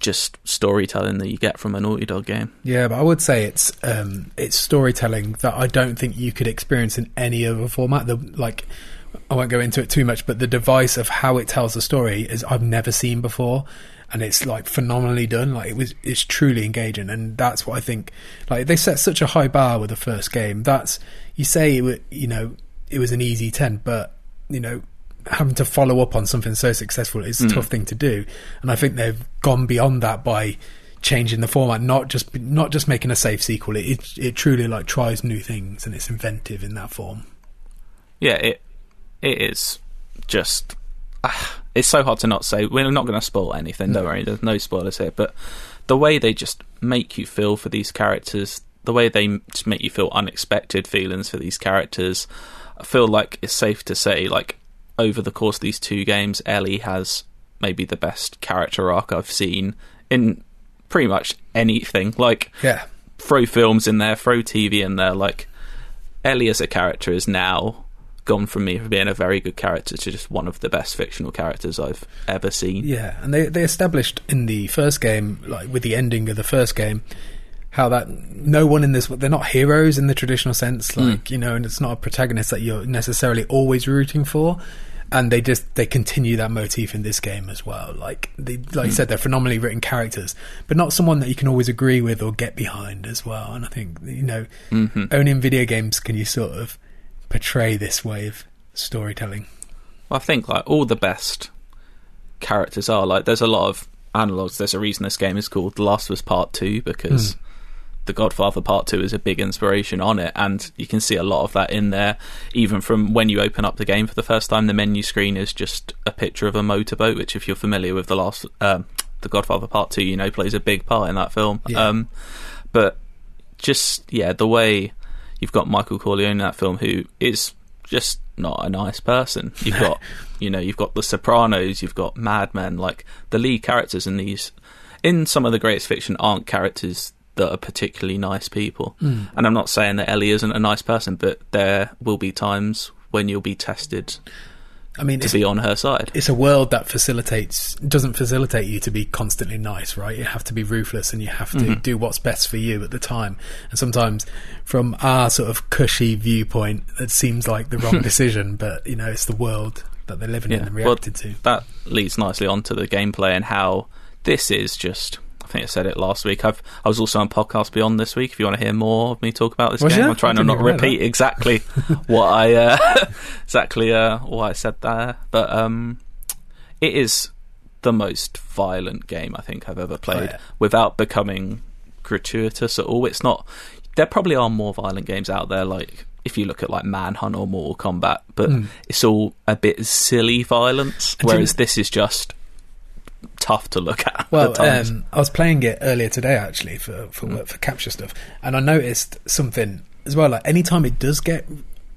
just storytelling that you get from a Naughty Dog game. Yeah, but I would say it's um, it's storytelling that I don't think you could experience in any other format. The like I won't go into it too much, but the device of how it tells the story is I've never seen before, and it's like phenomenally done. Like it was, it's truly engaging, and that's what I think. Like they set such a high bar with the first game. That's you say it, you know it was an easy ten, but you know having to follow up on something so successful is a mm. tough thing to do, and I think they've gone beyond that by changing the format, not just not just making a safe sequel. It it, it truly like tries new things and it's inventive in that form. yeah, it it is just. ah, it's so hard to not say. We're not going to spoil anything. Don't worry. There's no spoilers here. But the way they just make you feel for these characters, the way they just make you feel unexpected feelings for these characters, I feel like it's safe to say, like over the course of these two games, Ellie has maybe the best character arc I've seen in pretty much anything. Like Yeah, throw films in there, throw TV in there. Like Ellie as a character is now gone from me from being a very good character to just one of the best fictional characters I've ever seen. Yeah, and they they established in the first game, like with the ending of the first game, how that no one in this they're not heroes in the traditional sense, hmm. like you know, and it's not a protagonist that you're necessarily always rooting for. And they just they continue that motif in this game as well. Like they, like you hmm. said, they're phenomenally written characters, but not someone that you can always agree with or get behind as well. And I think you know, mm-hmm. only in video games can you sort of portray this way of storytelling. I think like all the best characters are like there's a lot of analogs. There's a reason this game is called The Last of Us Part Two because The Godfather Part Two is a big inspiration on it, and you can see a lot of that in there. Even from when you open up the game for the first time, the menu screen is just a picture of a motorboat, which if you're familiar with the last um, The Godfather Part Two, you know plays a big part in that film. Yeah. Um, but just yeah, the way you've got Michael Corleone in that film, who is just not a nice person. You've got, you know, you've got The Sopranos, you've got Mad Men. Like the lead characters in these, in some of the greatest fiction, aren't characters that are particularly nice people. Hmm. And I'm not saying that Ellie isn't a nice person, but there will be times when you'll be tested I mean, to be on her side. it's a world that facilitates doesn't facilitate you to be constantly nice, right? You have to be ruthless and you have to mm-hmm. do what's best for you at the time. And sometimes, from our sort of cushy viewpoint, it seems like the wrong decision, but you know, it's the world that they're living in and well, to. that leads nicely onto the gameplay and how this is just. I think I said it last week. I've I was also on podcast Beyond this week. If you want to hear more of me talk about this Was game, ya? I'm trying to not repeat that. exactly what I uh, exactly uh, what I said there. But um, it is the most violent game I think I've ever played yeah. without becoming gratuitous at all. It's not. There probably are more violent games out there, like if you look at like Manhunt or Mortal Kombat, but it's all a bit silly violence. You- Whereas this is just tough to look at. Well, at um, I was playing it earlier today actually for for work, for capture stuff, and I noticed something as well. Like anytime it does get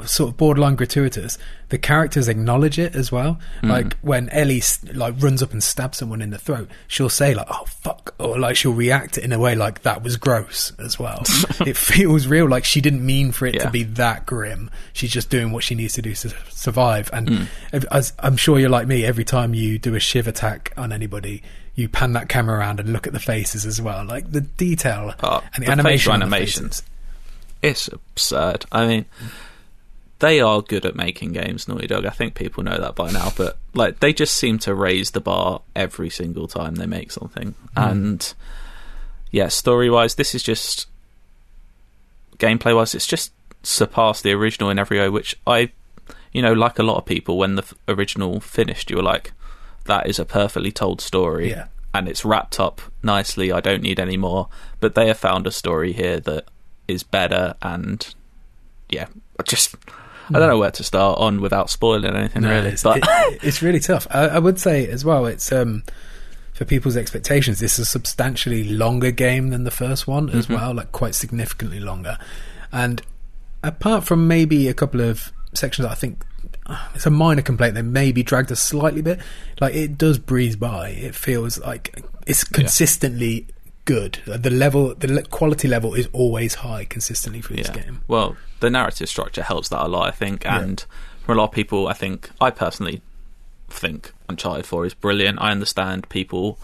sort of borderline gratuitous, the characters acknowledge it as well. Mm. Like when Ellie like runs up and stabs someone in the throat, she'll say like "Oh fuck," or like she'll react in a way like that was gross as well. it feels real, like she didn't mean for it to be that grim. She's just doing what she needs to do to survive. And mm. ev- as I'm sure you're like me, every time you do a shiv attack on anybody, you pan that camera around and look at the faces as well. Like the detail Oh, and the, the animation. facial on the animations. it's absurd. I mean, they are good at making games, Naughty Dog. I think people know that by now, but like they just seem to raise the bar every single time they make something. Hmm. And yeah, story wise, this is just gameplay wise, it's just surpassed the original in every way. Which I, you know, like a lot of people, when the f- original finished, you were like, "That is a perfectly told story." Yeah. And it's wrapped up nicely. I don't need any more. But they have found a story here that is better and yeah, just I don't know where to start on without spoiling anything No, really. it's, But it- it's really tough. I, I would say as well, it's um, for people's expectations. This is a substantially longer game than the first one as well, like quite significantly longer. And apart from maybe a couple of sections, that I think uh, it's a minor complaint. They maybe dragged a slightly bit. Like it does breeze by. It feels like it's consistently good. The level, the quality level is always high consistently for this yeah. game. Well, the narrative structure helps that a lot, I think, and for a lot of people, I think I personally think Uncharted Four is brilliant. I understand people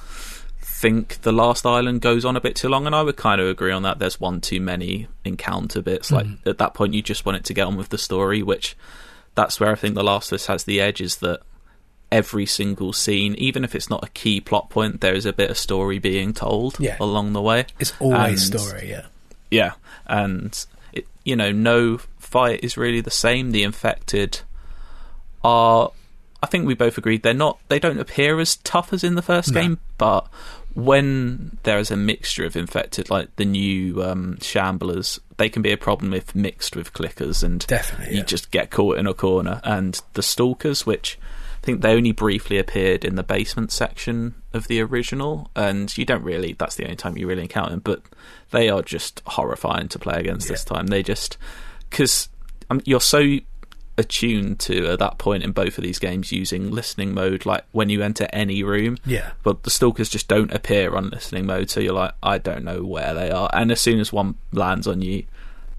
think the last island goes on a bit too long, and I would kind of agree on that. There's one too many encounter bits. Like mm-hmm. at that point, you just want it to get on with the story, which that's where I think The Last of Us has the edge is that every single scene, even if it's not a key plot point, there is a bit of story being told Yeah. along the way. It's always And- story, yeah. Yeah, and it, you know, no fight is really the same. The infected are, I think we both agreed they're not. They don't appear as tough as in the first No. game, but when there is a mixture of infected, like the new um, shamblers, they can be a problem if mixed with clickers, and Definitely, you yeah. just get caught in a corner. And the stalkers, which I think they only briefly appeared in the basement section of the original, and you don't really. That's the only time you really encounter them, but they are just horrifying to play against this time. They just because um, you're so attuned to at that point in both of these games using listening mode, like when you enter any room. Yeah. But the stalkers just don't appear on listening mode, so you're like, I don't know where they are. And as soon as one lands on you,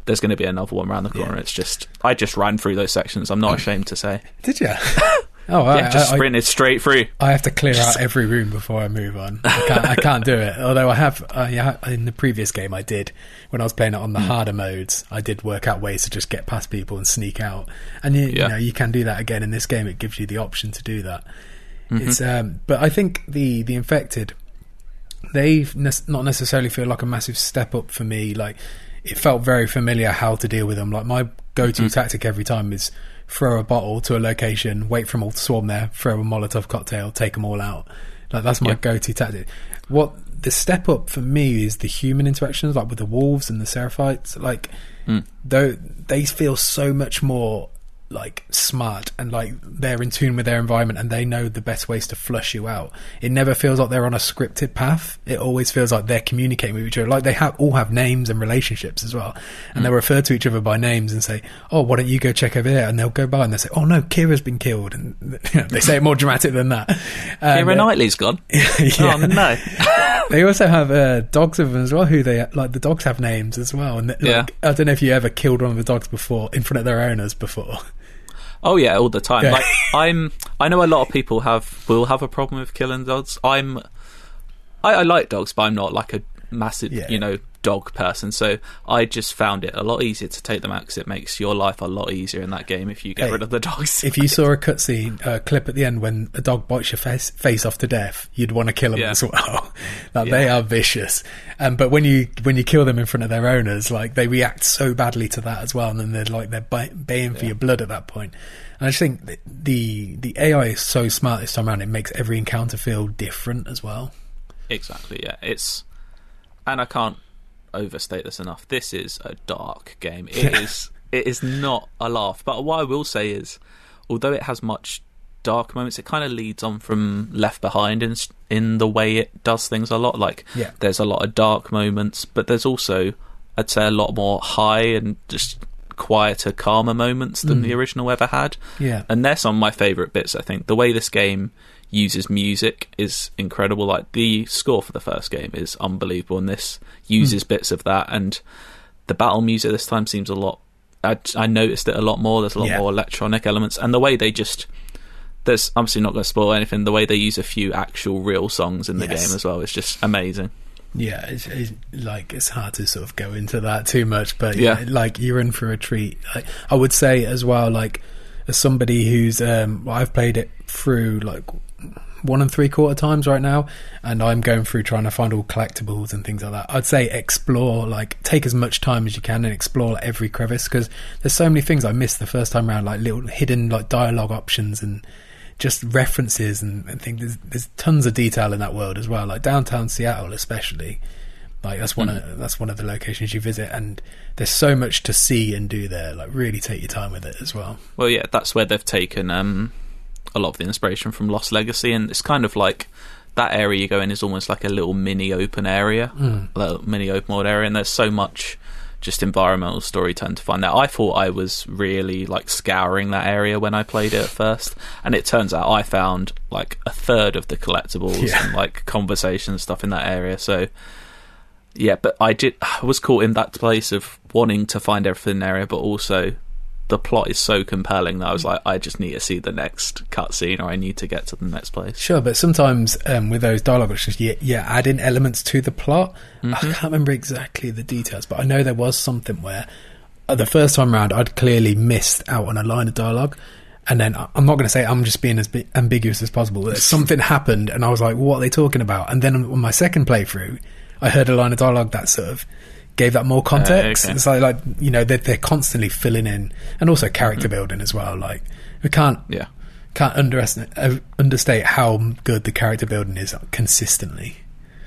there's going to be another one around the corner. Yeah. It's just, I just ran through those sections. I'm not ashamed to say. Did you? oh, I, Yeah, just I- I- straight through. I have to clear out every room before I move on. I can't, I can't do it. Although I have, uh, yeah, in the previous game, I did when I was playing it on the Hmm. harder modes. I did work out ways to just get past people and sneak out. And you, Yeah. you know, you can do that again in this game. It gives you the option to do that. Mm-hmm. It's, um, but I think the the infected, they ne- not necessarily feel like a massive step up for me. Like it felt very familiar how to deal with them. Like my go Mm-hmm. to tactic every time is throw a bottle to a location, wait for them all to swarm there, throw a Molotov cocktail, take them all out. Like that's my Yeah. go to tactic. What the step up for me is the human interactions, like with the wolves and the seraphites. Like Mm. though they feel so much more like smart and like they're in tune with their environment and they know the best ways to flush you out. It never feels like they're on a scripted path. It always feels like they're communicating with each other. Like they have all have names and relationships as well, and they refer to each other by names and say, "Oh, why don't you go check over there?" And they'll go by and they say, "Oh no, Kira's been killed," and you know, they say it more dramatic than that. And, Kira uh, Knightley's gone. yeah. Oh, no. They also have uh, dogs with them as well. Who they like? The dogs have names as well. And like, Yeah. I don't know if you ever killed one of the dogs before in front of their owners before. Oh yeah, all the time. Yeah. Like I'm, I know a lot of people have will have a problem with killing dogs. I'm, I, I like dogs, but I'm not like a massive, Yeah. you know, dog person. So I just found it a lot easier to take them out because it makes your life a lot easier in that game if you get Hey, rid of the dogs. If you saw a cutscene uh, clip at the end when a dog bites your face, face off to death, you'd want to kill them Yeah. as well. like they are vicious. Um, but when you when you kill them in front of their owners, like they react so badly to that as well, and then they're like they're bay- baying for your blood at that point. And I just think the the AI is so smart this time around; it makes every encounter feel different as well. Exactly. Yeah. It's, and I can't overstate this enough. This is a dark game. It is. It is not a laugh. But what I will say is, although it has much dark moments, it kind of leads on from Left Behind in in the way it does things a lot. Like Yeah. there's a lot of dark moments, but there's also, I'd say, a lot more high and just quieter, calmer moments than mm. the original ever had. Yeah. And they're some of my favourite bits, I think. The way this game uses music is incredible. Like, the score for the first game is unbelievable, and this uses bits of that. And the battle music this time seems a lot. I, I noticed it a lot more. There's a lot Yeah. more electronic elements. And the way they just. There's obviously not going to spoil anything. The way they use a few actual real songs in the Yes. game as well is just amazing. Yeah, it's, it's like it's hard to sort of go into that too much, but Yeah. yeah, like you're in for a treat. Like, I would say as well, like as somebody who's um, well, I've played it through like one and three quarter times right now, and I'm going through trying to find all collectibles and things like that. I'd say explore, like take as much time as you can and explore like, every crevice because there's so many things I missed the first time around, like little hidden like dialogue options and just references and, and things. There's, there's tons of detail in that world as well. Like downtown Seattle, especially. Like that's one of that's one of the locations you visit, and there's so much to see and do there. Like really take your time with it as well. Well, yeah, that's where they've taken um, a lot of the inspiration from Lost Legacy, and it's kind of like that area you go in is almost like a little mini open area, hmm. a little mini open world area, and there's so much just environmental storytelling to find out. I thought I was really like scouring that area when I played it at first, and it turns out I found like a third of the collectibles Yeah. and like conversation stuff in that area. So yeah, but I did I was caught in that place of wanting to find everything in the area, but also the plot is so compelling that I was like, I just need to see the next cutscene, or I need to get to the next place. Sure, but sometimes um, with those dialogue options, you, you add in elements to the plot. I can't remember exactly the details, but I know there was something where uh, the first time round, I'd clearly missed out on a line of dialogue. And then I- I'm not going to say I'm just being as bi- ambiguous as possible. But something happened, and I was like, "What are they talking about?" And then on my second playthrough, I heard a line of dialogue that sort of gave that more context. Uh, okay. It's like, like you know, they're, they're constantly filling in, and also character mm. building as well. Like we can't Yeah. can't underestimate uh, understate how good the character building is consistently.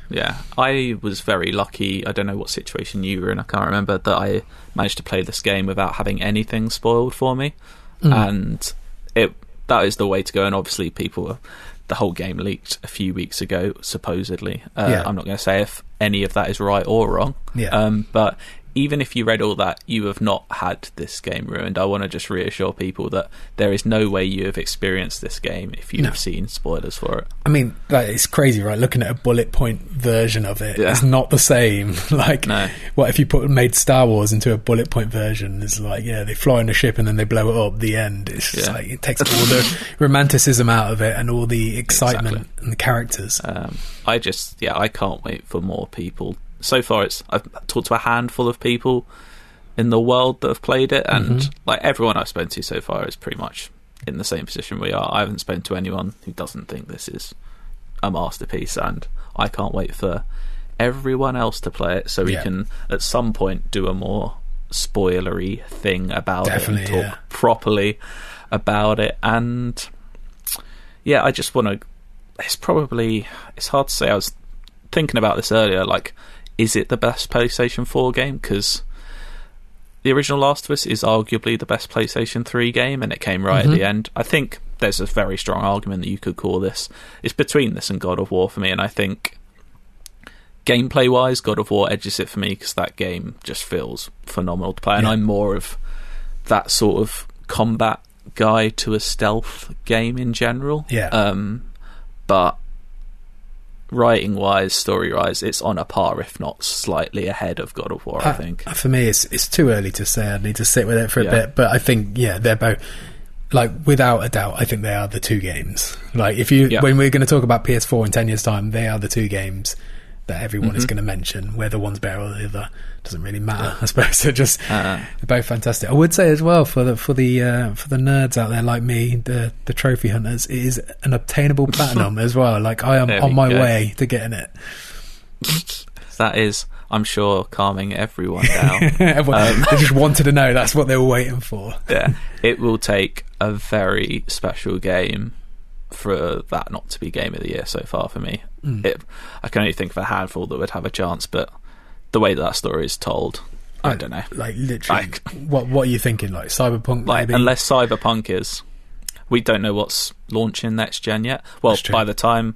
Yeah, I was very lucky. I don't know what situation you were in. I can't remember that I managed to play this game without having anything spoiled for me, mm. and it that is the way to go. And obviously, people, are- the whole game leaked a few weeks ago, supposedly. Uh, Yeah. I'm not going to say if any of that is right or wrong. Yeah. Um, but even if you read all that, you have not had this game ruined. I want to just reassure people that there is no way you have experienced this game if you No. have seen spoilers for it. I mean, like, it's crazy, right? Looking at a bullet point version of it, Yeah. it's not the same. like, No. what if you put made Star Wars into a bullet point version? It's like, yeah, they fly in a ship and then they blow it up. The end. It's just Yeah. like it takes all the romanticism out of it and all the excitement Exactly. and the characters. Um, I just, yeah, I can't wait for more people. So far, it's I've talked to a handful of people in the world that have played it, and mm-hmm. like everyone I've spoken to so far is pretty much in the same position we are. I haven't spoken to anyone who doesn't think this is a masterpiece, and I can't wait for everyone else to play it so we Yeah. can at some point do a more spoilery thing about it Definitely, and talk yeah. properly about it and yeah i just want to it's probably it's hard to say i was thinking about this earlier like is it the best playstation 4 game because the original last of us is arguably the best playstation 3 game and it came right at the end i think there's a very strong argument that you could call this it's between this and god of war for me and i think gameplay wise god of war edges it for me because that game just feels phenomenal to play and Yeah. i'm more of that sort of combat guy to a stealth game in general Yeah. um but writing wise, story wise, it's on a par, if not slightly ahead of God of War. I Uh, think. for me, it's it's too early to say. I need to sit with it for a Yeah. bit. But I think, yeah, they're both like without a doubt. I think they are the two games. Like if you Yeah. when we're going to talk about PS4 in ten years' time, they are the two games that everyone Mm-hmm. is going to mention. Whether one's better or the other doesn't really matter. I suppose they're just Uh, they're both fantastic. I would say as well for the for the uh, for the nerds out there like me, the the trophy hunters, it is an obtainable platinum as well. Like I am on my go. way to getting it. that is, I'm sure, calming everyone down. Everyone, Um, they just wanted to know. That's what they were waiting for. yeah, it will take a very special game for that not to be game of the year so far for me. Mm. It, I can only think of a handful that would have a chance, but the way that, that story is told, I Like- don't know. Like literally, Like- what what are you thinking? Like cyberpunk, Like, maybe? unless Cyberpunk is, we don't know what's launching next gen yet. Well, by the time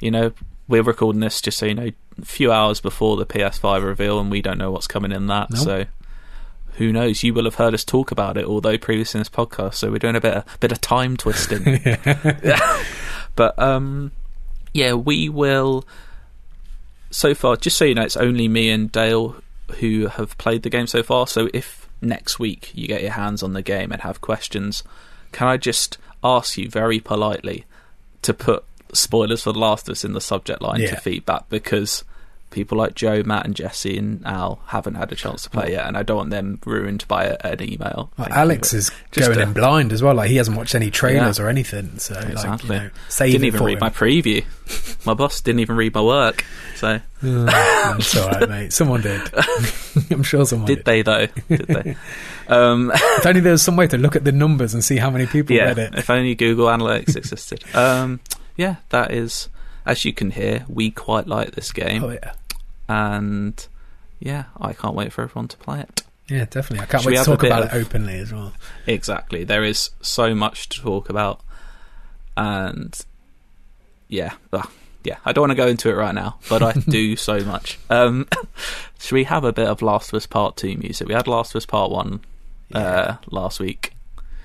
you know we're recording this, just so you know, a few hours before the PS5 reveal, and we don't know what's coming in that. Nope. So who knows? You will have heard us talk about it, although previously in this podcast. So we're doing a bit of, bit of time twisting. but um, yeah, we will. So far, just so you know, it's only me and Dale who have played the game so far. So if next week you get your hands on the game and have questions, can I just ask you very politely to put spoilers for The Last of Us in the subject line Yeah. to feedback because people like Joe, Matt, and Jesse and Al haven't had a chance to play yet, and I don't want them ruined by a, an email. Like you, Alex is going a- in blind as well. Like he hasn't watched any trailers Yeah. or anything. So like, Exactly. you know, save didn't even for read him. my preview. my boss didn't even read my work. So Oh, it's all right, mate. Someone did. I'm sure someone did did. they though? Did they? Um, If only there was some way to look at the numbers and see how many people yeah. read it. If only Google Analytics existed. Um, yeah, that is. As you can hear, we quite like this game, Oh yeah, and yeah, I can't wait for everyone to play it. yeah, definitely. I can't Should wait to talk about of- it openly as well. Exactly. There is so much to talk about, and yeah, well, yeah. I don't want to go into it right now, but I do so much. Um, should we have a bit of Last of Us Part Two music? We had Last of Us Part One uh, last week.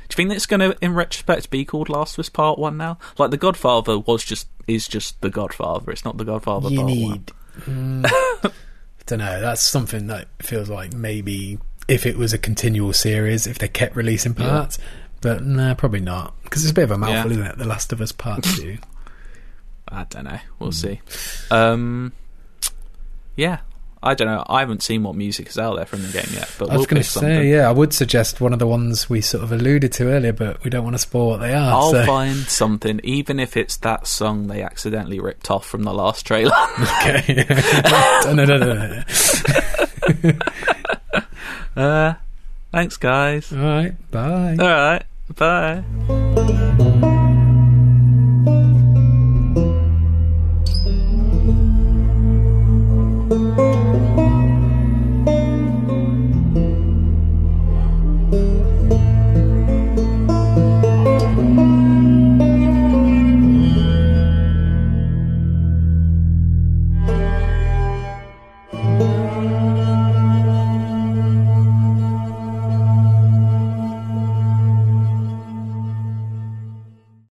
Do you think that it's going to, in retrospect, be called Last of Us Part One now? Like The Godfather was just is just The Godfather. It's not The Godfather you Part One. Mm, I don't know. That's something that feels like maybe if it was a continual series, if they kept releasing Yeah. parts. But no, probably not because it's a bit of a mouthful, Yeah. isn't it? The Last of Us Part Two. I don't know. We'll see. Um, yeah, I don't know. I haven't seen what music is out there from the game yet, but I was we'll going to say, something. yeah, I would suggest one of the ones we sort of alluded to earlier, but we don't want to spoil what they are. I'll so. find something, even if it's that song they accidentally ripped off from the last trailer. Okay. no, no, no, no. uh, thanks, guys. All right, bye. All right, bye.